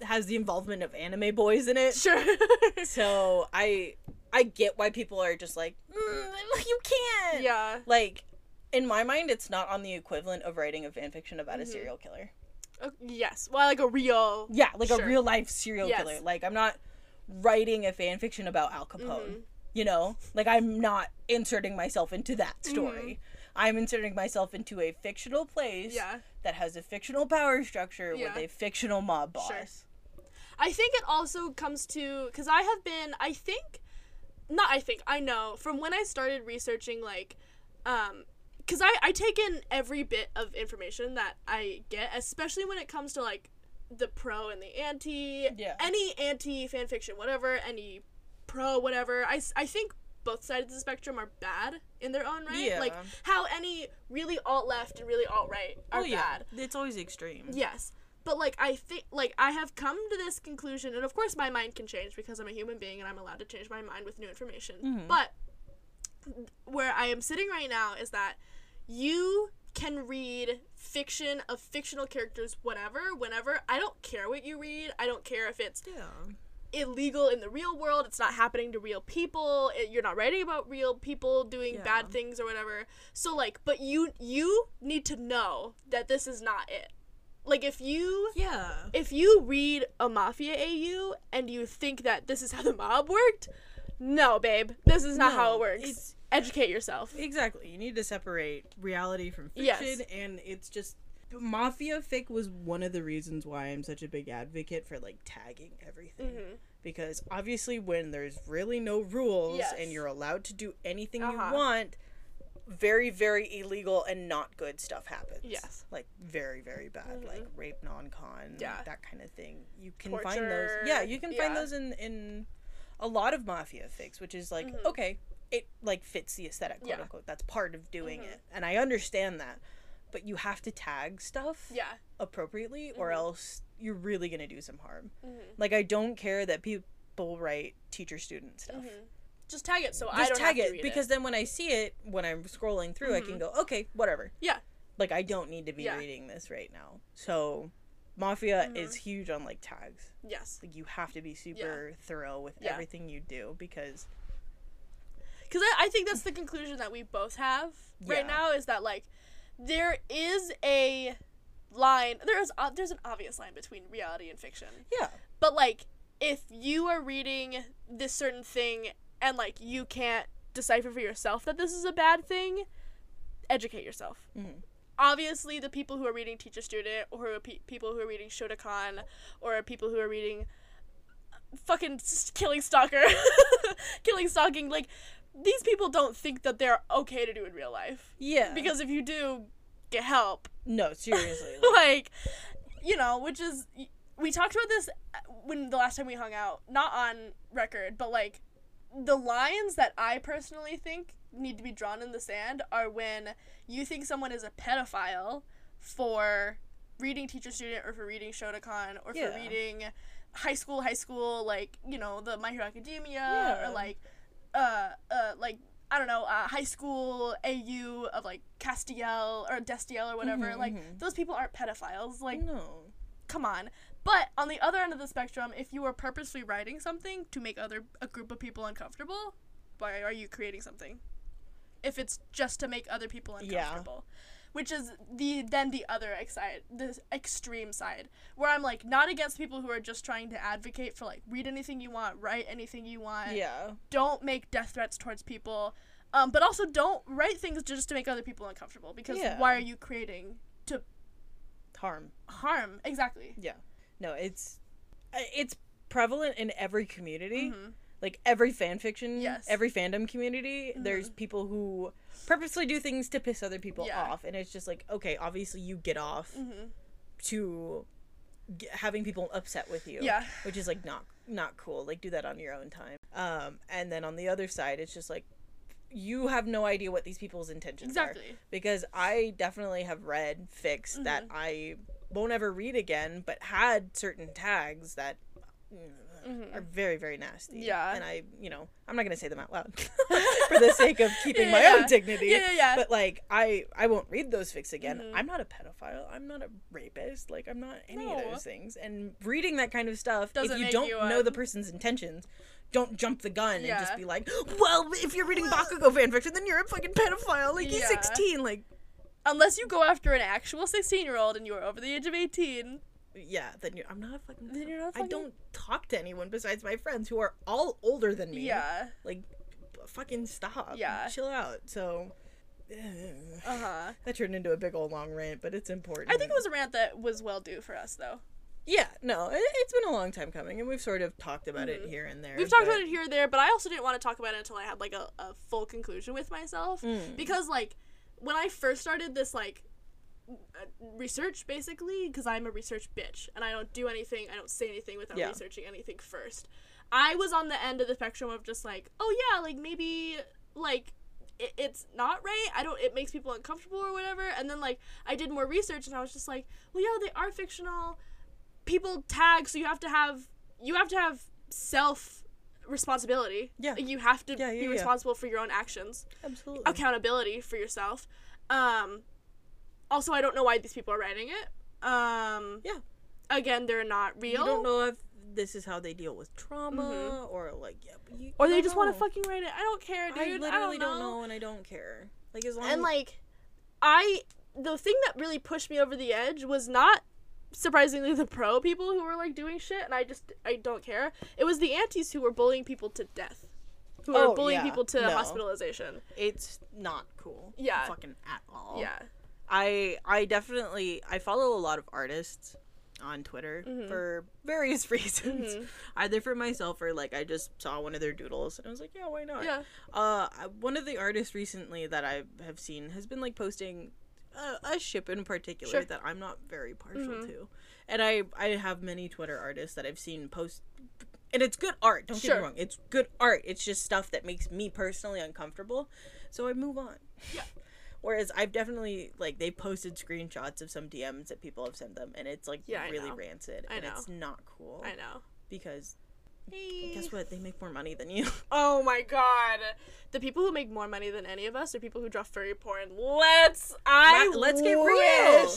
has the involvement of anime boys in it. Sure. *laughs* So I I get why people are just like mm, you can't. yeah. Like in my mind, it's not on the equivalent of writing a fan fiction about Mhm. a serial killer. Uh, yes. Well, like a real. Yeah, like a real life serial Yes. killer. Like I'm not writing a fan fiction about Al Capone. Mhm. You know, like I'm not inserting myself into that Mm-hmm. story. I'm inserting myself into a fictional place Yeah. that has a fictional power structure Yeah. with a fictional mob boss. Sure. I think it also comes to because I have been I think not I think I know from when I started researching like um because I I take in every bit of information that I get especially when it comes to like the pro and the anti Yeah. any anti fan fiction whatever any pro whatever I, I think both sides of the spectrum are bad in their own right Yeah. like how any really alt left and really alt right are Oh yeah, bad it's always extreme. Yes. But like I think like I have come to this conclusion and of course my mind can change because I'm a human being and I'm allowed to change my mind with new information. Mhm. But where I am sitting right now is that you can read fiction of fictional characters whatever whenever I don't care what you read. I don't care if it's Yeah. illegal in the real world. It's not happening to real people. It, you're not writing about real people doing Yeah. bad things or whatever. So like, but you you need to know that this is not it. Like if you Yeah. if you read a mafia AU and you think that this is how the mob worked, no, babe, this is not how it works. Educate yourself. Exactly. You need to separate reality from fiction Yes. and it's just mafia fic was one of the reasons why I'm such a big advocate for like tagging everything. Mhm. Because obviously, when there's really no rules Yes. and you're allowed to do anything Uh-huh. you want, very, very illegal and not good stuff happens. Yes. Like very, very bad, Mhm. like rape, non-con, Yeah. that kind of thing. You can find those. Yeah, you can find those in in a lot of mafia fics, which is like Mhm. okay, it like fits the aesthetic, quote Yeah. unquote. That's part of doing Mhm. it, and I understand that. But you have to tag stuff Yeah. appropriately, or Mhm. else you're really gonna do some harm. Mhm. Like I don't care that people people write teacher student stuff. Just tag it so I Just don't tag have to it because then when I see it when I'm scrolling through, I can go, okay, whatever. Yeah. Like I don't need to be Yeah. reading this right now. So, Mafia is huge on like tags. yes, Like you have to be super thorough with Yeah. everything you do because because I, I think that's the conclusion that we both have right now is that like there is a line there's uh, there's an obvious line between reality and fiction yeah, but like if you are reading this certain thing and like you can't decipher for yourself that this is a bad thing educate yourself Mhm. obviously the people who are reading teacher student or pe- people who are reading shotacon or people who are reading fucking killing stalker *laughs* killing stalking like these people don't think that they're okay to do in real life yeah. because if you do get help no, seriously, *laughs* like, like you know which is we talked about this when the last time we hung out not on record but like the lines that i personally think need to be drawn in the sand are when you think someone is a pedophile for reading teacher student or for reading shotacon or Yeah. for reading high school high school like you know the my hero academia Yeah. or like uh uh like I don't know, uh, high school AU of like Castiel or Destiel or whatever. Mhm, like mhm. those people aren't pedophiles. Like, no. come on. But on the other end of the spectrum, if you are purposely writing something to make other a group of people uncomfortable, why are you creating something? If it's just to make other people Yeah. uncomfortable. Which is the then the other side, the extreme side, where I'm like not against people who are just trying to advocate for like read anything you want, write anything you want, Yeah. don't make death threats towards people, um, but also don't write things just to make other people uncomfortable. Because Yeah. why are you creating to Harm. harm? Exactly. Yeah. No, it's uh, it's prevalent in every community. Mhm. Like every fan fiction, Yes. every fandom community, there's people who purposely do things to piss other people Yeah. off, and it's just like, okay, obviously you get off Mhm. to g having people upset with you, Yeah. which is like not not cool. Like do that on your own time. Um, and then on the other side, it's just like you have no idea what these people's intentions are Exactly. because I definitely have read fics that Mm-hmm. I won't ever read again, but had certain tags that mm, are very very nasty. Mm-hmm. Yeah. and I, you know, I'm not gonna say them out loud *laughs* for the sake of keeping Yeah, my yeah. own dignity. Yeah, yeah, yeah. But like, I I won't read those fics again. Mhm. I'm not a pedophile. I'm not a rapist. Like, I'm not any of those things. And reading that kind of stuff, Doesn't if you don't you know the person's intentions. Don't jump the gun and just be like, well, if you're reading Bakugo fanfiction, then you're a fucking pedophile. Like, he's 16. Like, Unless you go after an actual 16 year old and you are over the age of 18. yeah, then you're, I'm not a fucking. Then you're not I fucking- don't talk to anyone besides my friends who are all older than me. Yeah. Like, fucking stop. Yeah. Chill out. So, *sighs* Uh huh. that turned into a big old long rant, but it's important. I think it was a rant that was well due for us, though. Yeah, no, it, it's been a long time coming, and we've sort of talked about it here and there. Mm-hmm. We've talked about it here and there, but I also didn't want to talk about it until I had like a, a full conclusion with myself. Mm. Because, like, when I first started this, like, research basically because i'm a research bitch and i don't do anything i don't say anything without Yeah. researching anything first i was on the end of the spectrum of just like oh yeah like maybe like it, it's not right i don't it makes people uncomfortable or whatever and then like i did more research and i was just like well yeah they are fictional people tag so you have to have you have to have self responsibility Yeah. Like, you have to Yeah, yeah, be responsible for your own actions Absolutely. accountability for yourself. Um, also, I don't know why these people are writing it. Um, Yeah. Again, they're not real. You don't know if this is how they deal with trauma or like, yeah, you, or they just want to fucking write it. I don't care, dude. I literally don't, don't know. and I don't care. Like as long And as like, I the thing that really pushed me over the edge was not surprisingly the pro people who were like doing shit, and I just I don't care. It was the antis who were bullying people to death, who Oh, were bullying yeah. people to No. hospitalization. it's not cool. Yeah. Fucking at all. Yeah. I I definitely I follow a lot of artists on Twitter Mm-hmm. for various *laughs* reasons. Either for myself or like I just saw one of their doodles and I was like, yeah, why not? Yeah. Uh, one of the artists recently that I have seen has been like posting a, a ship in particular Sure. Mm-hmm. that I'm not very partial to, and I I have many Twitter artists that I've seen post, and it's good art. Don't get me wrong, it's good art. It's just stuff that makes me personally uncomfortable, so I move on. Yeah. *laughs* Whereas I've definitely like they posted screenshots of some DMs that people have sent them, and it's like Yeah, really rancid, I and know. it's not cool I know. because guess what? They make more money than you. *laughs* Oh my god. The people who make more money than any of us are people who draw furry porn. Let's I Let- let's get real.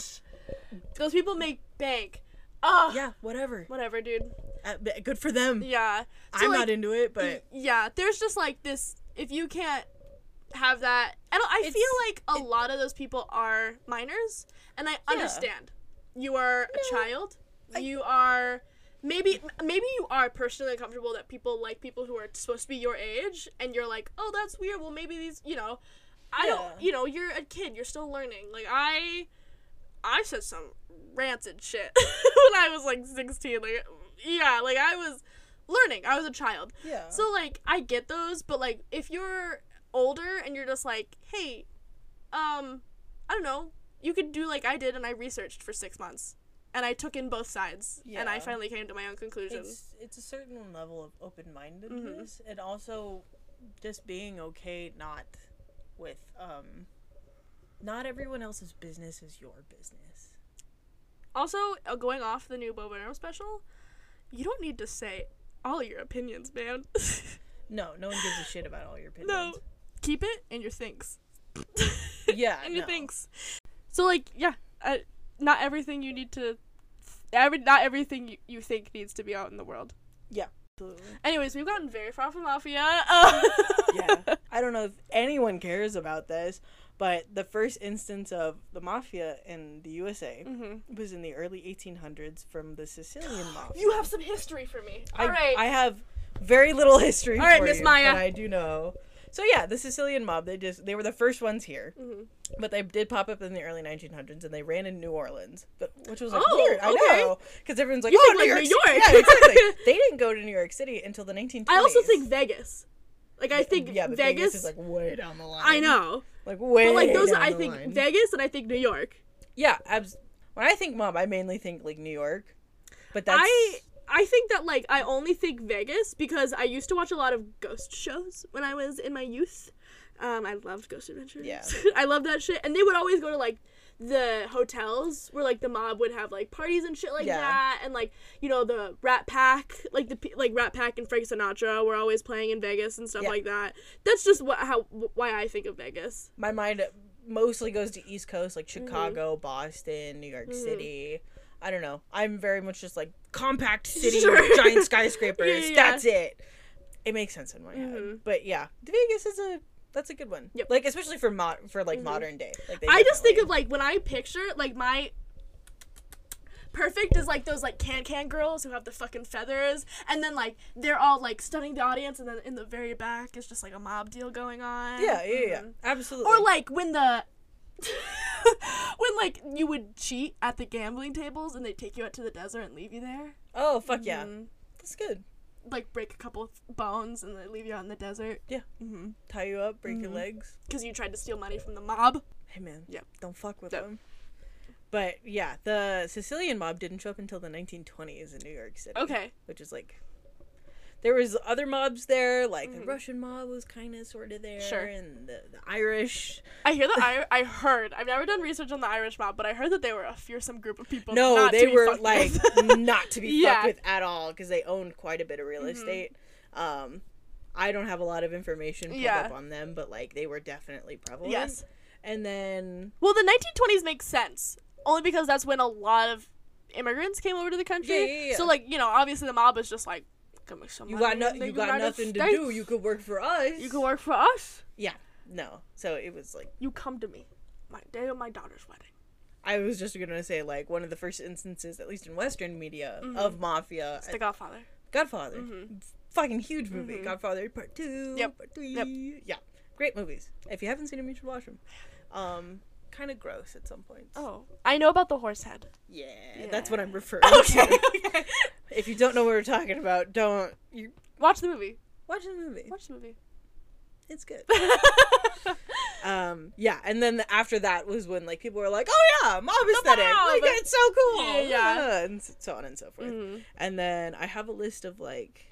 Those people make bank. Ugh. yeah, whatever. Whatever, dude. Uh, good for them. Yeah. So, I'm like, not into it, but yeah, there's just like this if you can't have that I don't I It's- feel like a lot of those people are minors and I understand. You are a child. you are maybe maybe you are personally uncomfortable that people like people who are supposed to be your age and you're like, "Oh, that's weird. Well, maybe these, you know, I Yeah. don't, you know, you're a kid. You're still learning. Like I I said some rancid shit *laughs* when I was like 16. Like yeah, like I was learning. I was a child. yeah. So like I get those, but like if you're older and you're just like, hey, um, I don't know, you could do like I did and I researched for six months. And I took in both sides. And I finally came to my own conclusion. it's it's a certain level of open mindedness and also just being okay not with um not everyone else's business is your business. Also, uh, going off the new Bow Arrow special, you don't need to say all your opinions, man. *laughs* No, no one gives a shit about all your opinions. no. Keep it in your thinks. Yeah, *laughs* in your no. thinks. So like, yeah, uh, not everything you need to every not everything you, you think needs to be out in the world. Yeah. Absolutely. Anyways, we've gotten very far from Mafia. Uh, *laughs* yeah. I don't know if anyone cares about this, but the first instance of the mafia in the USA hmm was in the early 1800s from the Sicilian *gasps* mafia. You have some history for me. I, All right. I have very little history. All right, for Miss Maya. But I do know. So yeah, the Sicilian mob. They just they were the first ones here, Mhm. but they did pop up in the early 1900s, and they ran in New Orleans, but which was like Oh, weird. I okay. know because everyone's like, You oh, New like, York, New City." York. Yeah, exactly. *laughs* they didn't go to New York City until the 1920s. I also think Vegas. Like I think yeah, but Vegas. is like way down the line. I know, like way. but like those, I think line. Vegas and I think New York. Yeah, abs- when I think mob, I mainly think like New York, but that's I I think that like I only think Vegas because I used to watch a lot of ghost shows when I was in my youth. Um, I loved Ghost Adventures. Yeah. *laughs* I love that shit, and they would always go to like the hotels where like the mob would have like parties and shit like Yeah. that, and like you know the Rat Pack, like the like Rat Pack and Frank Sinatra were always playing in Vegas and stuff Yeah. like that. That's just what how why I think of Vegas. my mind mostly goes to East Coast, like Chicago, Boston, New York Mhm. City. I don't know. I'm very much just like compact *laughs* city, Sure. giant skyscrapers. Yeah, That's it. It makes sense in my head. Mhm. But yeah, Vegas is a that's a good one. Yep. Like especially for mod for like Mhm. modern day. Like they I just think of like when I picture like my perfect is like those like can can girls who have the fucking feathers and then like they're all like stunning the audience and then in the very back is just like a mob deal going on. yeah, yeah, yeah, Mhm. absolutely. Or like when the *laughs* when like you would cheat at the gambling tables and they take you out to the desert and leave you there. oh fuck yeah, Mhm. that's good. Like break a couple of bones and they leave you out in the desert. Yeah. Mm-hmm. Tie you up, break your Mhm. legs. Because you tried to steal money from the mob. Hey man, Yeah. don't fuck with Yeah. them. But yeah, the Sicilian mob didn't show up until the 1920s in New York City. Okay. which is like there was other mobs there like the Mhm. russian mob was kind of sort of there Sure. and the, the irish I hear that I I heard I've never done research on the Irish mob, but I heard that they were a fearsome group of people. no not to they be were like *laughs* not to be Yeah. fucked with at all because they owned quite a bit of real Mhm. estate um i don't have a lot of information pulled Yeah. up on them but like they were definitely prevalent yes. and then Well, the 1920s makes sense only because that's when a lot of immigrants came over to the country. Yeah, yeah. So like you know, obviously the mob was just like, "Come make some you got no, you got United nothing to do you could work for us You could work for us. Yeah, no so it was like You come to me, my day of my daughter's wedding. i was just gonna say like one of the first instances at least in western media Mhm. of mafia It's the Godfather. Godfather. Mhm. Fucking huge movie. Mhm. Godfather Part 2, Yep. Part 3. Yep. Yeah. Great movies. If you haven't seen them, you should watch them. Um, kind of gross at some points. Oh, I know about the horse head. Yeah, that's what I'm referring Okay. *laughs* to. okay. *laughs* If you don't know what we're talking about, don't you Watch the movie. watch the movie. Watch the movie. It's good. *laughs* Um, yeah, and then after that was when like people were like, "Oh yeah, mob aesthetic, mob! like it's so cool," Yeah, yeah. and so on and so forth. Mhm. And then I have a list of like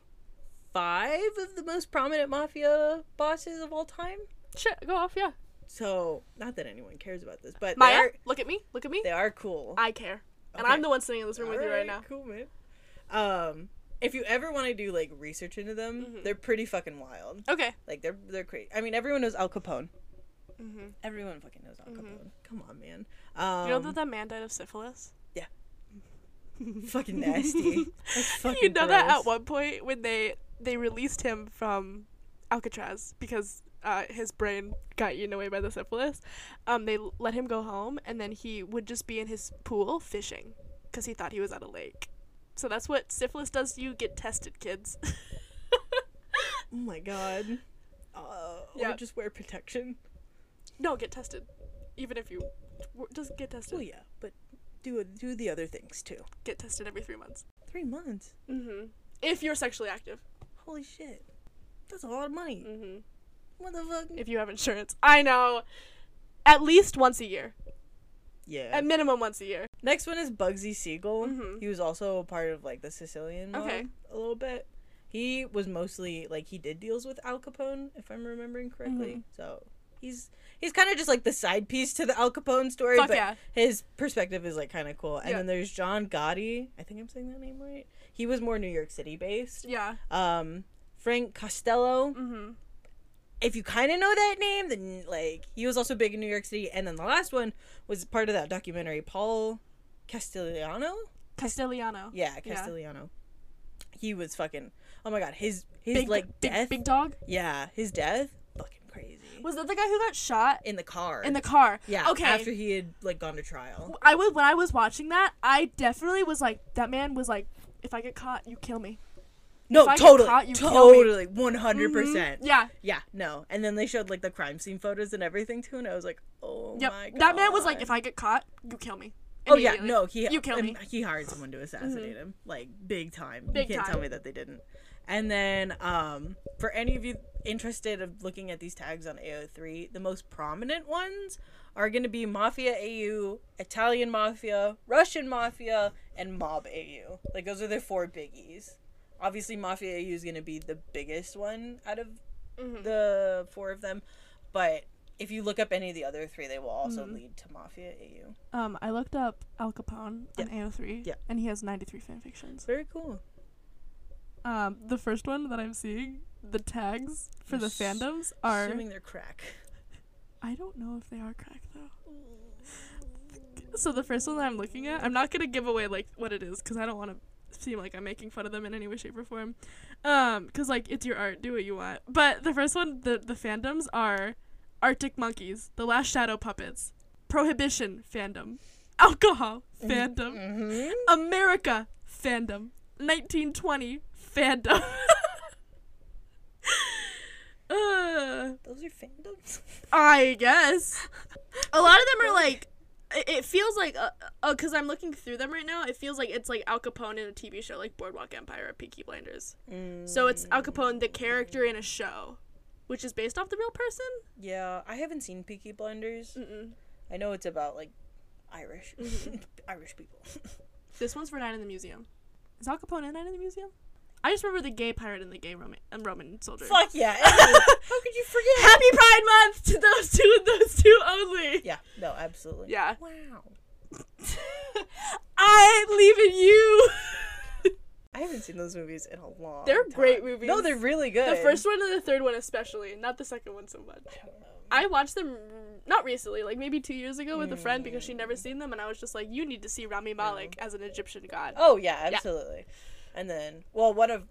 five of the most prominent mafia bosses of all time. Shit, go off. Yeah. So, not that anyone cares about this, but Maya, they are look at me. Look at me. they are cool. I care, and Okay. I'm the one sitting in this room with you right now. Cool, man. Um, if you ever want to do like research into them, Mhm. they're pretty fucking wild. Okay. Like they're they're crazy. I mean, everyone knows Al Capone. Mm-hmm. Everyone fucking knows Al Mhm. Capone. Come on, man. Um, you know that that man died of syphilis? Yeah. fucking nasty. *laughs* Fucking you know that at one point when they they released him from Alcatraz because uh, his brain got eaten away by the syphilis. Um, they let him go home, and then he would just be in his pool fishing because he thought he was at a lake. So that's what syphilis does to you. Get tested, kids. *laughs* Oh my god. Uh, Yeah. Or just wear protection. no, get tested. Even if you just get tested. Well, yeah, but do do the other things too. Get tested every three months. Three months. Mm-hmm. If you're sexually active. Holy shit. That's a lot of money. Mm-hmm. What the fuck? If you have insurance, I know. At least once a year. yeah. At minimum once a year. Next one is Bugsy Siegel. Mhm. He was also a part of like the Sicilian mob Okay. a little bit. He was mostly like he did deals with Al Capone, if I'm remembering correctly. Mhm. So he's he's kind of just like the side piece to the Al Capone story, Fuck but yeah. his perspective is like kind of cool. And Yeah. then there's John Gotti. I think I'm saying that name right. He was more New York City based. Yeah. Um, Frank Costello. Mm-hmm. If you kind of know that name, then like he was also big in New York City. And then the last one was part of that documentary, Paul Castellano. Castellano. Yeah, Yeah. Castellano. He was fucking. Oh my god, his his Big, like big, death. big dog. yeah, his death. Fucking crazy. Was that the guy who got shot in the car. in the car? yeah. Okay. After he had like gone to trial. I was when I was watching that, I definitely was like, that man was like, if I get caught, you kill me. No, totally, caught, you kill me. Mm-hmm. totally, one hundred percent. Yeah. Yeah, no. And then they showed like the crime scene photos and everything too, and I was like, oh Yep. my god. That man was like, if I get caught, you kill me. Oh yeah, no, he You kill me. Mm-hmm. He hired someone to assassinate him, like big time. Big you can't time. tell me that they didn't. And then, um, for any of you interested of looking at these tags on AO3, the most prominent ones are going to be Mafia AU, Italian Mafia, Russian Mafia, and Mob AU. Like those are the four biggies. Obviously, Mafia AU is going to be the biggest one out of Mhm. the four of them, but if you look up any of the other three, they will also Mhm. lead to Mafia AU. Um, I looked up Al Capone on AO3. Yeah. And he has 93 fanfictions. Very cool. Um, the first one that I'm seeing, the tags for the Ass- fandoms are. Assuming they're crack. *laughs* I don't know if they are crack though. So the first one that I'm looking at, I'm not gonna give away like what it is because I don't want to seem like I'm making fun of them in any way, shape, or form. Um, because like it's your art, do what you want. But the first one, the the fandoms are Arctic Monkeys, The Last Shadow Puppets, Prohibition fandom, Alcohol fandom, Mm-hmm. America fandom, 1920 fandom. *laughs* uh, Those are fandoms. *laughs* I guess. A lot of them are like it- feels like uh, uh cuz I'm looking through them right now. It feels like it's like Al Capone in a TV show like Boardwalk Empire or Peaky Blinders. So it's Al Capone the character in a show, which is based off the real person? Yeah, I haven't seen Peaky Blinders. Mm-mm. I know it's about like Irish, Mm-hmm. *laughs* Irish people. *laughs* This one's for Night in the Museum. Is Al Capone in Night in the Museum? I just remember the gay pirate and the gay Roman and Roman soldier. Fuck yeah! *laughs* How could you forget? Happy Pride Month to those two and those two only. Yeah, no, absolutely. Yeah. Wow. *laughs* I leave in you. I haven't seen those movies in a long. They're time. great movies. No, they're really good. The first one and the third one especially, not the second one so much. I watched them not recently, like maybe two years ago with a friend because she'd never mm. seen them, and I was just like, "You need to see Rami Malek as an Egyptian god." Oh yeah, absolutely. And then, well, one of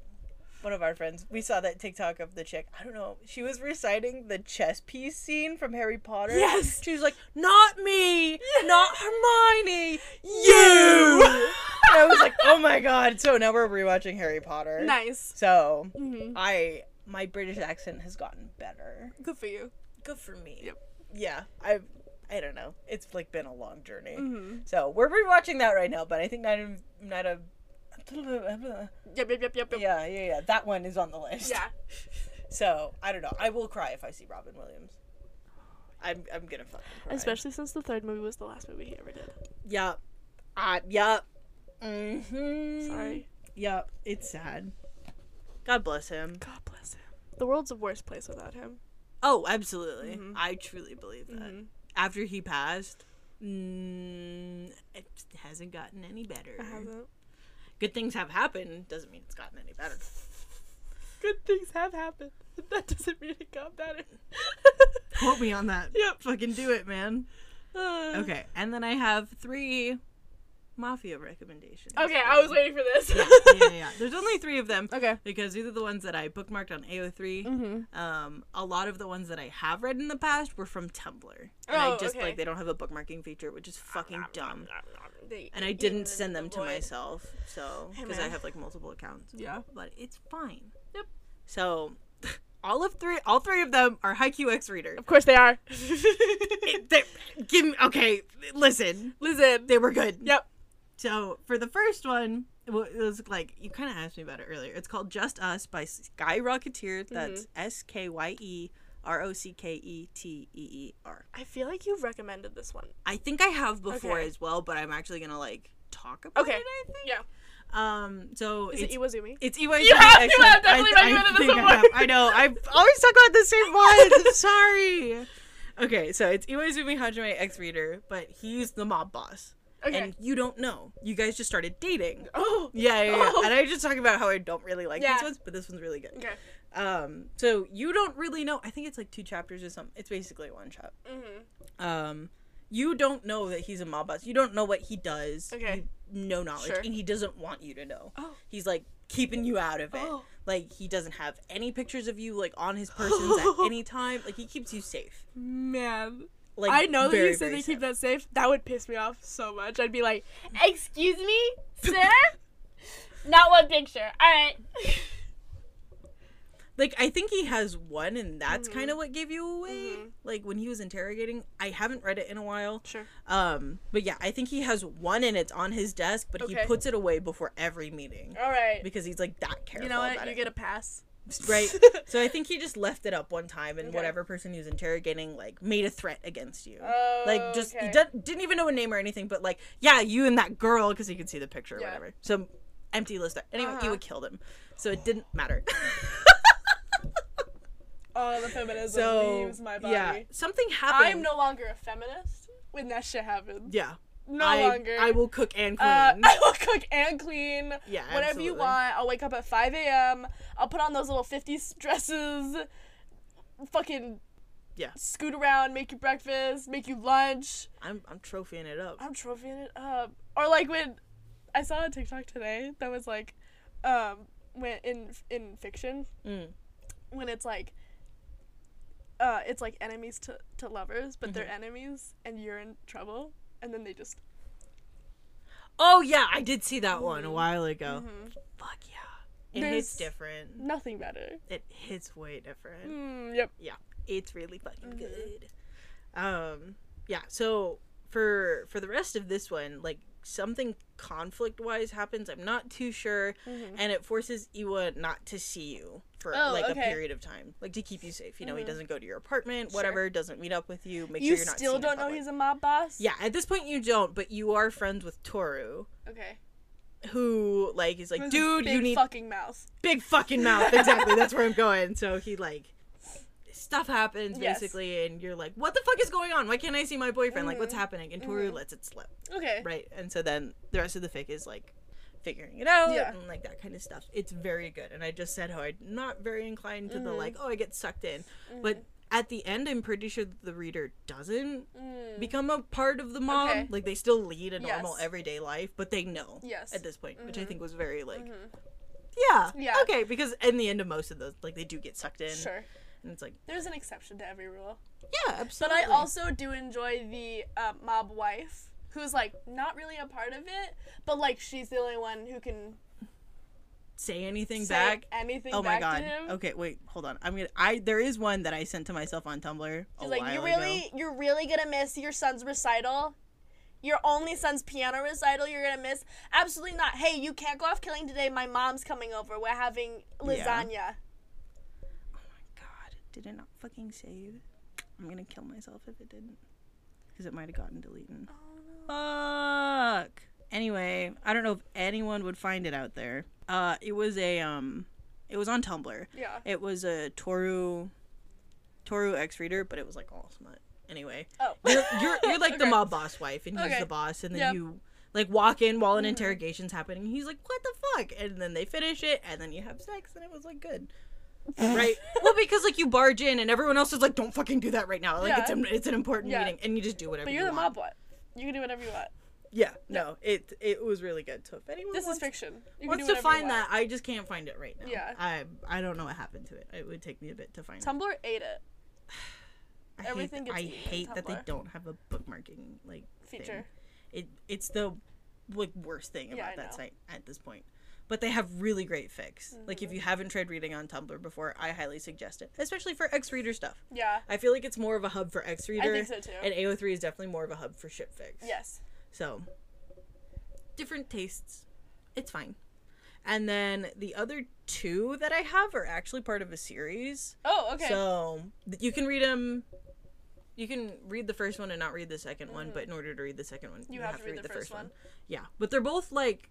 one of our friends, we saw that TikTok of the chick. I don't know. She was reciting the chess piece scene from Harry Potter. Yes. She was like, "Not me, not Hermione, you." and I was like, "Oh my god!" So now we're rewatching Harry Potter. Nice. So hmm I my British accent has gotten better. Good for you. Good for me. Yep. Yeah, I I don't know. It's like been a long journey. hmm So we're rewatching that right now, but I think Night of Night of Yep, yep, yep, yep, yep. yeah, yeah, yeah. That one is on the list. Yeah. *laughs* So I don't know. I will cry if I see Robin Williams. I'm I'm gonna fucking cry. Especially since the third movie was the last movie he ever did. Yeah. Uh, yeah. Mm-hmm. Sorry. Yeah. It's sad. God bless him. God bless him. The world's a worse place without him. Oh, absolutely. Mhm. I truly believe that. Mhm. After he passed, mm, it hasn't gotten any better. I haven't. Good things have happened doesn't mean it's gotten any better. Good things have happened. *laughs* That doesn't mean it got better. Quote me on that. *laughs* Yep. Fucking do it, man. Uh, Okay, and then I have three mafia recommendations. Okay, I was waiting for this. yeah, *laughs* yeah, yeah. There's only three of them. Okay. Because these are the ones that I bookmarked on AO3. Mm-hmm. Um, a lot of the ones that I have read in the past were from Tumblr, and Oh, I just okay. like they don't have a bookmarking feature, which is fucking dumb. They And I didn't send them the to myself, so Hey, because I have like multiple accounts. Yeah. but it's fine. Yep. So, *laughs* all of three, all three of them are Haikyuu X readers. Of course they are. *laughs* It- give me okay. Listen, Listen. they were good. Yep. So for the first one, it it was like you kind of asked me about it earlier. It's called Just Us by skyerocketeer. That's mm-hmm. S K Y E R O C K E T E E R. I feel like you've recommended this one. I think I have before Okay. as well, but I'm actually gonna like talk about Okay. it. I think. Yeah. Um. So Is it's it Iwazumi? it's EY. You have- you have definitely recommended this one I have. I know. I always talk about the same *laughs* one. I'm sorry. Okay, so it's Iwaizumi Hajime X Reader, but he's the mob boss. Okay. And you don't know. You guys just started dating. oh. Yeah, yeah, yeah. Oh. And I just talk about how I don't really like Yeah. these ones, but this one's really good. Okay. Um, so you don't really know. I think it's like two chapters or something. It's basically one chap. Mm-hmm. Um, you don't know that he's a mob boss. You don't know what he does. Okay. You, no knowledge, Sure. and he doesn't want you to know. Oh. He's like keeping you out of it. Oh. Like he doesn't have any pictures of you like on his persons at *laughs* any time. Like he keeps you safe. Man. Like I know that very, you said they keep that safe. That would piss me off so much. I'd be like, "Excuse me, sir? *laughs* Not one picture. All right." *laughs* Like I think he has one, and that's Mhm. kind of what gave you away. Mhm. Like when he was interrogating, I haven't read it in a while. Sure. Um, but yeah, I think he has one, and it's on his desk, but he puts it away before every meeting All right. because he's like that careful. You know what? You it. get a pass. *laughs* right. *laughs* so I think he just left it up one time, and Okay. whatever person he was interrogating like made a threat against you. Oh, like just okay. he d- didn't even know a name or anything, but like yeah, you and that girl because he could see the picture or Yeah. whatever. So empty list. there. Anyway, Uh-huh. you would kill them, so it didn't matter. *laughs* Oh, the feminism so leaves my body. yeah, something happened. I'm no longer a feminist when that shit happens. yeah. No I, longer. I will cook and clean. Uh, *laughs* I will cook and clean. yeah, Whatever you want. I'll wake up at 5 a.m. I'll put on those little 50s dresses. Fucking Yeah. scoot around, make you breakfast, make you lunch. I'm I'm trophying it up. I'm trophying it up. Or like when I saw a TikTok today that was like, um, when in in fiction Mm. when it's like. Uh, it's like enemies to, to lovers, but they're Mm-hmm. enemies, and you're in trouble, and then they just. Oh yeah, I did see that one a Mhm. while ago. Mhm. Fuck yeah, it There's- hits different. Nothing better. It hits way different. Mm, yep. Yeah, it's really fucking Mhm. good. Um, yeah. So for for the rest of this one, like something conflict wise happens. I'm not too sure, Mhm. and it forces Iwa not to see you for Oh, like a period of time, like to keep you safe. You know, he Mhm. doesn't go to your apartment, Sure. whatever. Doesn't meet up with you. Make you sure you're not still don't know he's a mob boss? Yeah, at this point you don't, but you are friends with Toru, Okay. who like is like, dude, you need fucking mouth. big fucking mouth. Exactly, that's where I'm going. So he like stuff happens Yes. basically, and you're like, what the fuck is going on? Why can't I see my boyfriend? Like, what's Mhm. happening? And Toru Mhm. lets it slip, Okay. right? And so then the rest of the fic is like figuring it out Yeah. and like that kind of stuff. It's very good, and I just said how I'm not very inclined to the Mhm. like, oh, I get sucked in, but. At the end, I'm pretty sure that the reader doesn't Mm. become a part of the mob. Okay. Like they still lead a normal Yes. everyday life, but they know Yes. at this point, which I Mhm. think was very like Mhm. yeah, Yeah. okay. Because in the end of most of those, like they do get sucked in, Sure. And it's like There's an exception to every rule. yeah, absolutely. But. I also do enjoy the uh, mob wife, who's like not really a part of it, but like she's the only one who can say anything say back. anything Oh my back god. to him. Okay, wait, hold on. I'm gonna. I there is one that I sent to myself on Tumblr. She's like, you really, ago. you're really gonna miss your son's recital. Your only son's piano recital you're gonna miss? Absolutely not. Hey, you can't go off killing today. My mom's coming over. We're having lasagna. My god, did it not fucking save? I'm gonna kill myself if it didn't, because it might have gotten deleted. Fuck. Anyway, I don't know if anyone would find it out there. Uh, it was a um, it was on Tumblr. Yeah. It was a Toru, Toru X reader, but it was like all smut. Anyway, Oh. you're you're, you're like the *laughs* mob boss wife, and he's Okay. the boss, and then Yep. you like walk in while an Mm-hmm. interrogation's happening. He's like, "What the fuck?" And then they finish it, and then you have sex, and it was like good, right? *laughs* well, because like you barge in, and everyone else is like, "Don't fucking do that right now." Like it's Yeah. an, it's an important Yeah. meeting, and you just do whatever. But you you're the want. mob what? You can do whatever you want. Yeah, no, it it was really good. So if anyone This is wants, fiction. You wants to you find that, I just can't find it right now. Yeah. I I don't know what happened to it. It would take me a bit to find it. Tumblr ate it. *sighs* I everything hate, I hate that they don't have a bookmarking like thing. Feature. It it's the like worst thing about I that site at this point. But they have really great fics. Like Mm-hmm. if you haven't tried reading on Tumblr before, I highly suggest it, especially for X reader stuff. Yeah. I feel like it's more of a hub for X reader. I think so, too. And AO3 is definitely more of a hub for ship fics. Yes. So, different tastes. It's fine. And then the other two that I have are actually part of a series. Oh, okay. So you can read them. You can read the first one and not read the 2nd one, but in order to read the second one, you, Mm-hmm. have to read the first one. Yeah, but they're both like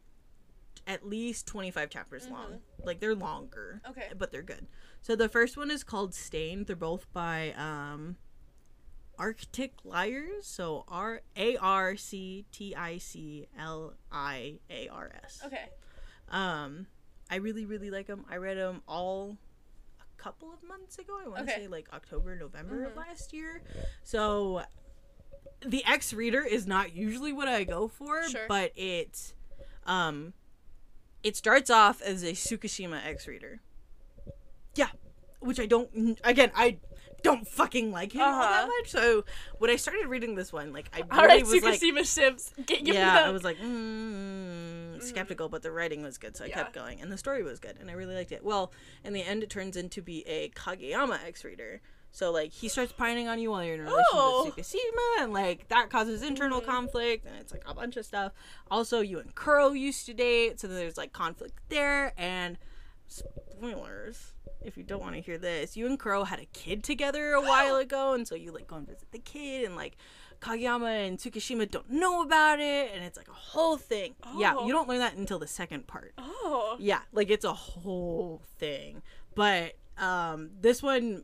at least 25 chapters long. Like they're longer. Mm-hmm. Okay. But they're good. So the first one is called Stained. They're both by um Arctic Liars. So R A R C T I C L I A R S. okay. Um, I really, really like them. I read them all a couple of months ago. I want to Okay. Mm-hmm. say like October, November of last year. So the X reader is not usually what I go for, Sure. but it, um, it starts off as a Tsukishima X reader. Yeah, which I don't. Again, I don't fucking like him all that Uh-huh. much. So when I started reading this one, like I All really right, was like, Tsukishima ships. Get, yeah, I was like mm, skeptical, but the writing was good, so I Mm-hmm. Yeah. kept going, and the story was good, and I really liked it. Well, in the end, it turns into be a Kageyama X reader. So like he starts pining on you while you're in a relationship Oh. with Tsukishima, and like that causes internal conflict, and it's like a bunch of stuff. Also, you and Kuroo used to date, so there's like conflict there, and spoilers. If you don't want to hear this, you and Kuroo had a kid together a while *gasps* ago, and so you like go and visit the kid, and like Kageyama and Tsukishima don't know about it, and it's like a whole thing. Yeah, Oh. you don't learn that until the second part. Oh. Yeah, like it's a whole thing. But um this one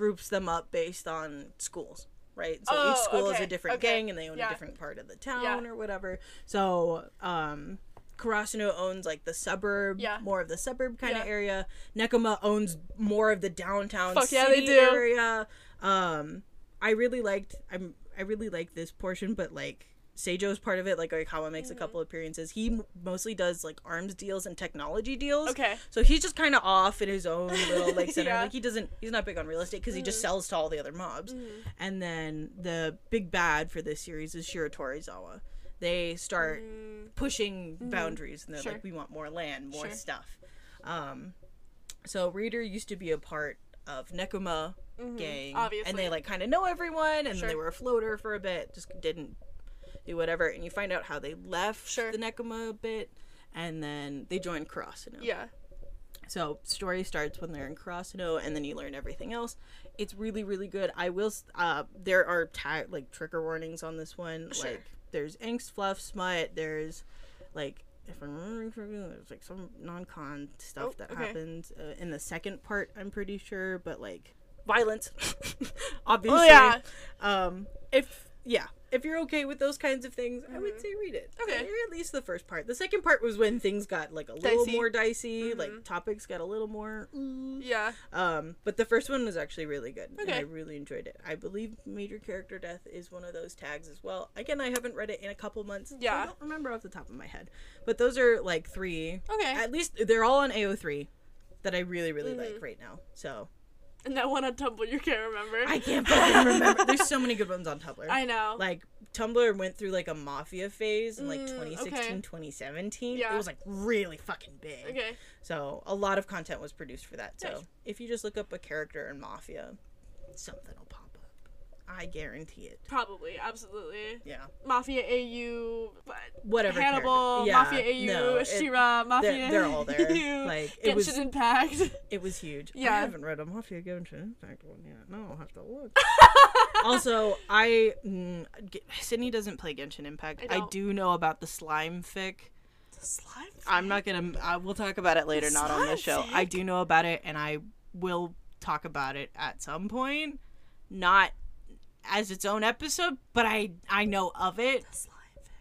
groups them up based on schools, right? So Oh, each school is a different okay, gang and they own yeah. a different part of the town Yeah. or whatever. So um Karasuno owns like the suburb, Yeah. more of the suburb kind of area. Nekoma owns more of the downtown Fuck yeah, they city do. area. Um I really liked I'm I really like this portion, but like Seijo's part of it, like Oikawa makes Mm-hmm. a couple appearances. He m- mostly does like arms deals and technology deals. Okay. So he's just kind of off in his own little *laughs* like center. Yeah. Mm-hmm. Like he doesn't, he's not big on real estate because he just sells to all the other mobs. And then the big bad for this series is Shiratorizawa. They start pushing boundaries and they're Mm-hmm. Sure. like, we want more land, more Sure. stuff. Um, so Reader used to be a part of Nekoma gang, and Mm-hmm. obviously. they like kind of know everyone, and Sure. they were a floater for a bit, just didn't do whatever. And you find out how they left Sure. the Nekoma bit, and then they join Karasuno. Yeah. So story starts when they're in Karasuno, and then you learn everything else. It's really, really good. I will. Uh, there are tag like trigger warnings on this one. Sure. Like there's angst, fluff, smut. There's like if I'm remembering correctly, there's like some non-con stuff Oh, that okay. happens uh, in the second part. I'm pretty sure, but like violence, *laughs* obviously. Oh yeah. Um, if yeah, if you're okay with those kinds of things, I would say read it. Mm-hmm. Okay. Or at least the first part. The second part was when things got like a little more dicey, Mm-hmm. like topics got a little more. ooh. Yeah. Um, but the first one was actually really good, and I really enjoyed it. I believe major character death is one of those tags as well. Again, I haven't read it in a couple months. so I don't remember off the top of my head, but those are like three. Okay. At least they're all on AO3 that I really really Mm-hmm. like right now. So And that one on Tumblr you can't remember. I can't fucking remember. *laughs* There's so many good ones on Tumblr. I know. like Tumblr went through like a mafia phase in like Mm, 2016, okay. 2017. Yeah. It was like really fucking big. okay. So a lot of content was produced for that. So Nice. if you just look up a character in mafia, something will pop. I guarantee it. Probably. Absolutely. Yeah. Mafia AU. Whatever. Hannibal. Yeah, Mafia AU. no, it- Shira. Mafia. they're, they're all there. *laughs* AU, like it was Genshin Impact. *laughs* it was huge. Yeah. I haven't read a Mafia Genshin Impact one yet. No, I'll have to look. *laughs* also, I mm, Sydney doesn't play Genshin Impact. I I, don't. know about the slime fic. Slime. I'm not gonna. I will talk about it later, not on the show. slime I do know about it, and I will talk about it at some point. Not as its own episode, but I I know of it.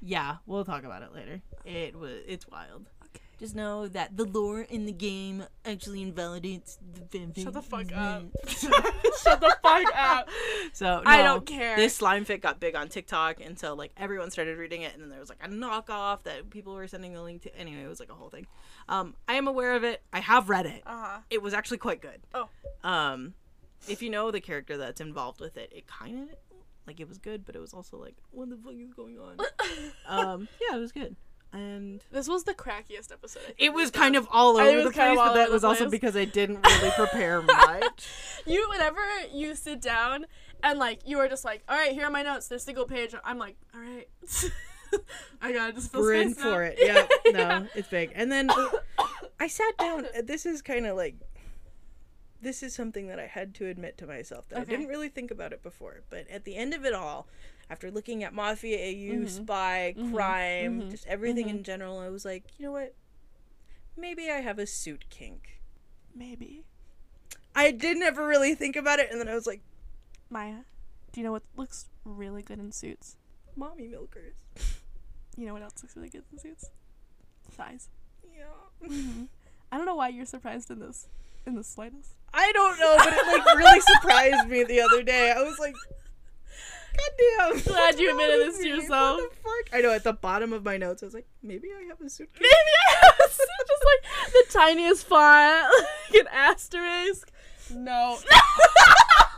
Yeah, we'll talk about it later. It was it's wild. Okay. Just know that the lore in the game actually invalidates the fanfic. Shut the fuck up. *laughs* Shut the fuck up. So I don't care. This slime fic got big on TikTok, and so like everyone started reading it, and then there was like a knockoff that people were sending a link to. Anyway, it was like a whole thing. Um, I am aware of it. I have read it. Uh huh. It was actually quite good. Oh. Um, if you know the character that's involved with it, it kind of like it was good, but it was also like, what the fuck is going on? *laughs* um, yeah, it was good, and This was the crackiest episode. It was kind of all over the place, but that was also place. because I didn't really prepare *laughs* much. You whenever you sit down and like you are just like, all right, here are my notes. They're single page. I'm like, all right, *laughs* I gotta just fill We're in space now. for it. Yeah, no, it's big. And then *coughs* I sat down. This is kind of like, this is something that I had to admit to myself that Okay. I didn't really think about it before. But at the end of it all, after looking at Mafia, AU, Mhm. Spy, Mhm. crime, Mhm. just everything Mhm. in general, I was like, you know what? Maybe I have a suit kink. Maybe I didn't ever really think about it, and then I was like, Maya. Do you know what looks really good in suits? mommy milkers. You know what else looks really good in suits? Thighs. Yeah. I don't know why you're surprised in this, in the slightest. I don't know, but it like really surprised me the other day. I was like, God damn. Glad you admitted this to yourself. What the fuck? I know at the bottom of my notes, I was like, maybe I have a suitcase. Maybe I have a suit, just like the tiniest font, *laughs* like an asterisk. No. *laughs* *laughs*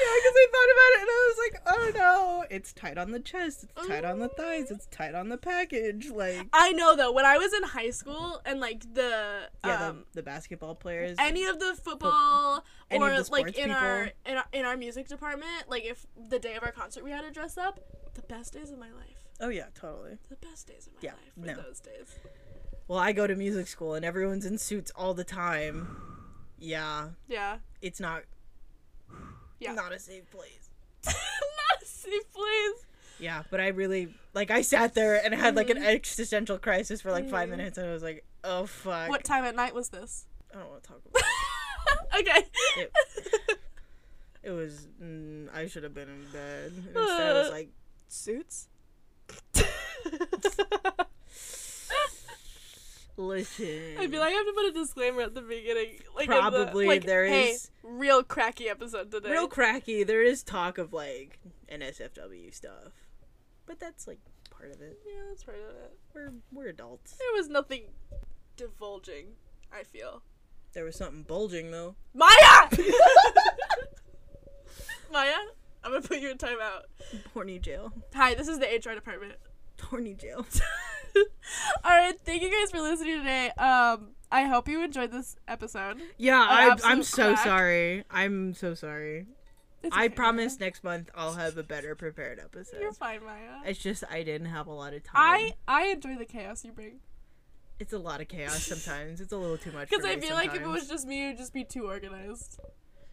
Yeah, because I thought about it and I was like, oh no, it's tight on the chest, it's tight on the thighs, it's tight on the package. Like, I know though. When I was in high school and like the yeah, um, the, the basketball players. any of the football or the like in our in our in our music department, like if the day of our concert we had to dress up, the best days of my life. oh yeah, totally. The best days of my Yeah, life were no. those days. Well, I go to music school and everyone's in suits all the time. Yeah, Yeah. it's not. Yeah. Not a safe place. *laughs* Not a safe place. Yeah, but I really like I sat there and I had like an Mhm. existential crisis for like five Mhm. minutes and I was like, oh fuck. What time at night was this? I don't want to talk *laughs* about it. okay. it. It was mm, I should have been in bed. Instead I was like, suits? *laughs* Listen. I feel like I have to put a disclaimer at the beginning. Like of the- Probably like, there hey, is- real cracky episode today. real cracky. There is talk of like NSFW stuff. But that's like part of it. Yeah, that's part of it. We're we're adults. There was nothing divulging. I feel. There was something bulging though. Maya. *laughs* Maya, I'm gonna put you in timeout. Horny jail. Hi, this is the HR department. Horny jail. *laughs* All right, thank you guys for listening today. Um, I hope you enjoyed this episode. Yeah, I, I'm so quack. sorry. I'm so sorry. It's I okay, promise next month I'll have a better prepared episode. You're fine, Maya. It's just I didn't have a lot of time. I I enjoy the chaos you bring It's a lot of chaos sometimes. It's a little too much. because I feel like if it was just me, it'd just be too organized.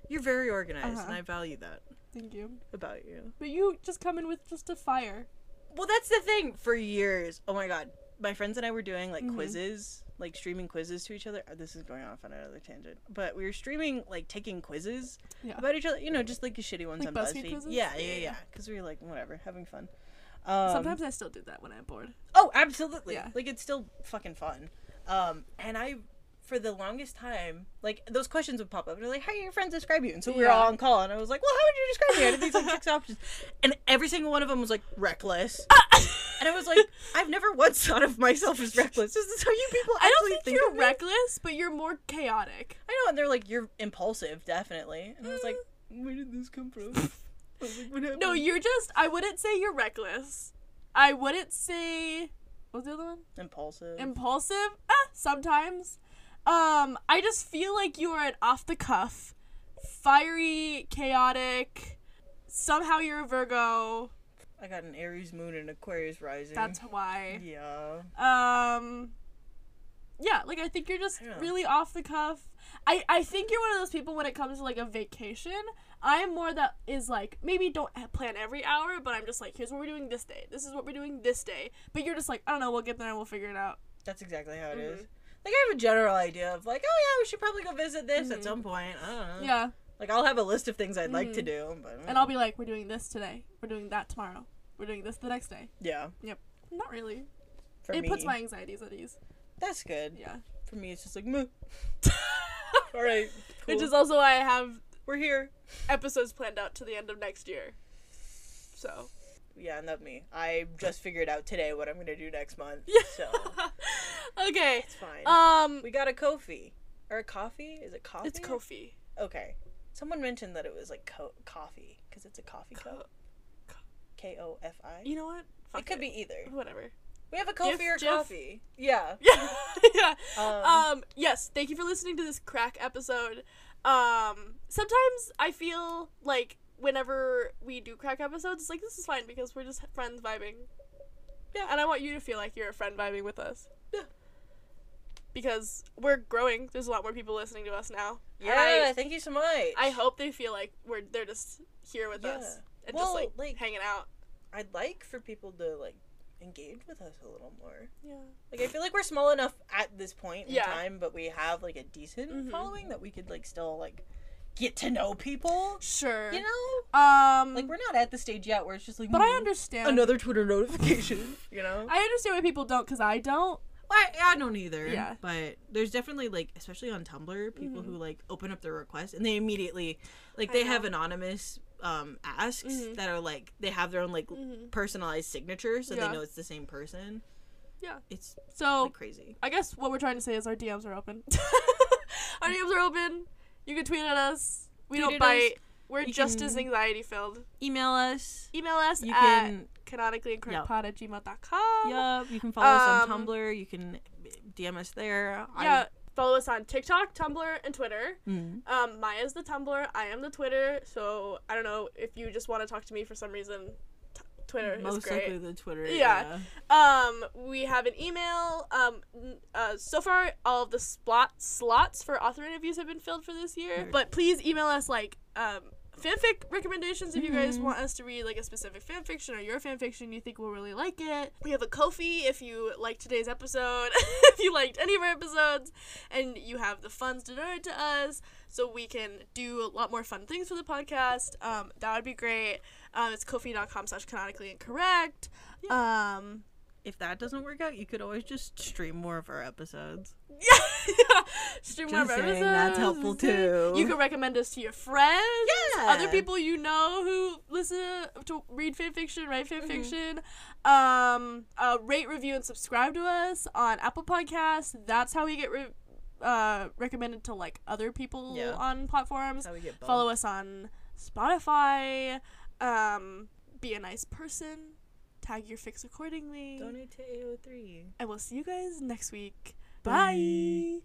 You're very organized, and Uh-huh. I value that Thank you. about you. But you just come in with just a fire. Well, that's the thing. For years, oh my god, my friends and I were doing like Mhm. quizzes, like streaming quizzes to each other. Uh, This is going off on another tangent, but we were streaming like taking quizzes Yeah. about each other. You know, just like the shitty ones Like on BuzzFeed BuzzFeed. quizzes? Yeah, yeah, Yeah, yeah. yeah. Because we were like whatever, having fun. Um, Sometimes I still do that when I'm bored. Oh, absolutely. Yeah. Like it's still fucking fun. Um, and I, for the longest time, like those questions would pop up. and They're like, "How do your friends describe you?" And so we were Yeah. all on call, and I was like, "Well, how would you describe me?" I had these like six *laughs* options, and every single one of them was like reckless. *laughs* and I was like, I've never once thought of myself as reckless. This Is this how you people I actually don't think, think you're reckless, but you're more chaotic. I know, and they're like, "You're impulsive, definitely." And I was like, "Where did this come from?" *laughs* Like, No, you're just. I wouldn't say you're reckless. I wouldn't say. What's the other one? impulsive. Impulsive? Ah, sometimes. Um, I just feel like you are an off the cuff, fiery, chaotic. Somehow you're a Virgo. I got an Aries moon and Aquarius rising. That's why. yeah. Um, yeah, like I think you're just really off the cuff. I I think you're one of those people when it comes to like a vacation. I'm more that is like maybe don't plan every hour, but I'm just like here's what we're doing this day. This is what we're doing this day. But you're just like I don't know. We'll get there and we'll figure it out. That's exactly how it is. Like I have a general idea of like, oh yeah, we should probably go visit this at Mhm. some point. I don't know. Yeah, Like I'll have a list of things I'd like to Mhm. do, but and I'll be like, we're doing this today. We're doing that tomorrow. we're doing this the next day. Yeah. Yep. Not really. For it me, puts my anxieties at ease. that's good. Yeah. For me, it's just like, meh. *laughs* All right. Which is also why I have we're here. episodes planned out to the end of next year. So. Yeah, not me. I just figured out today what I'm gonna do next month. Yeah. So *laughs* okay. it's fine. Um. we got a Kofi or a coffee. Is it coffee? It's Kofi. Okay. Someone mentioned that it was like co- coffee because it's a coffee Co- cup. K O F I. You know what? Fuck It could be either. Whatever. We have a Kofi or coffee. Yeah. *laughs* Yeah. yeah. *laughs* Um, Um, yes, thank you for listening to this crack episode. Um, sometimes I feel like whenever we do crack episodes, it's like this is fine because we're just friends vibing. Yeah. And I want you to feel like you're a friend vibing with us. Yeah. Because we're growing. There's a lot more people listening to us now. Yeah. I, thank you so much. I hope they feel like we're they're just here with us Yeah. and Well, just like, like- hanging out. I'd like for people to like engage with us a little more. Yeah. Like I feel like we're small enough at this point in Yeah. time, but we have like a decent Mhm. following that we could like still like get to know people. Sure. You know, Um. like we're not at the stage yet where it's just like. but I "Mm, understand. another Twitter notification. *laughs* You know, I understand why people don't, cause I don't. I, I don't either. Yeah. But there's definitely like, especially on Tumblr, people Mhm. who like open up their request and they immediately, like, they have anonymous um asks Mhm. that are like they have their own like Mhm. personalized signature, so Yeah. they know it's the same person. Yeah. It's So like crazy. I guess what we're trying to say is our DMs are open. *laughs* our *laughs* DMs are open. You can tweet at us. We Tweet don't bite. us. We're You just as anxiety filled. Email us. Email us You at can canonically Yep. at gmail.com. Yup, you can follow us Um, on Tumblr. You can DM us there. Yeah. Follow us on TikTok, Tumblr, and Twitter. I, mm, Um, Maya's the Tumblr. I am the Twitter. So I don't know if you just want to talk to me for some reason. Twitter is great. likely the Twitter. Yeah. Um, we have an email. Um, uh, so far all of the slot slots for author interviews have been filled for this year. But please email us like um fanfic recommendations if you guys Mhm. want us to read like a specific fanfiction or your fanfiction you think we'll really like it. We have a Kofi if you like today's episode, *laughs* if you liked any of our episodes, and you have the funds to donate to us so we can do a lot more fun things for the podcast. Um, that would be great. Um, it's kofi.com slash canonically incorrect. Um, If that doesn't work out, you could always just stream more of our episodes. yeah, *laughs* stream Just more saying, episodes. that's helpful too. You can recommend us to your friends, Yeah. other people you know who listen to, to read fan fiction, write fan Mhm. fiction. Um, uh, rate, review, and subscribe to us on Apple Podcasts. That's how we get re- uh, recommended to like other people Yeah. on platforms. How we get. Follow us on Spotify. Um, be a nice person. Tag your fics accordingly. Donate to AO3. And we'll see you guys next week. Bye. Bye.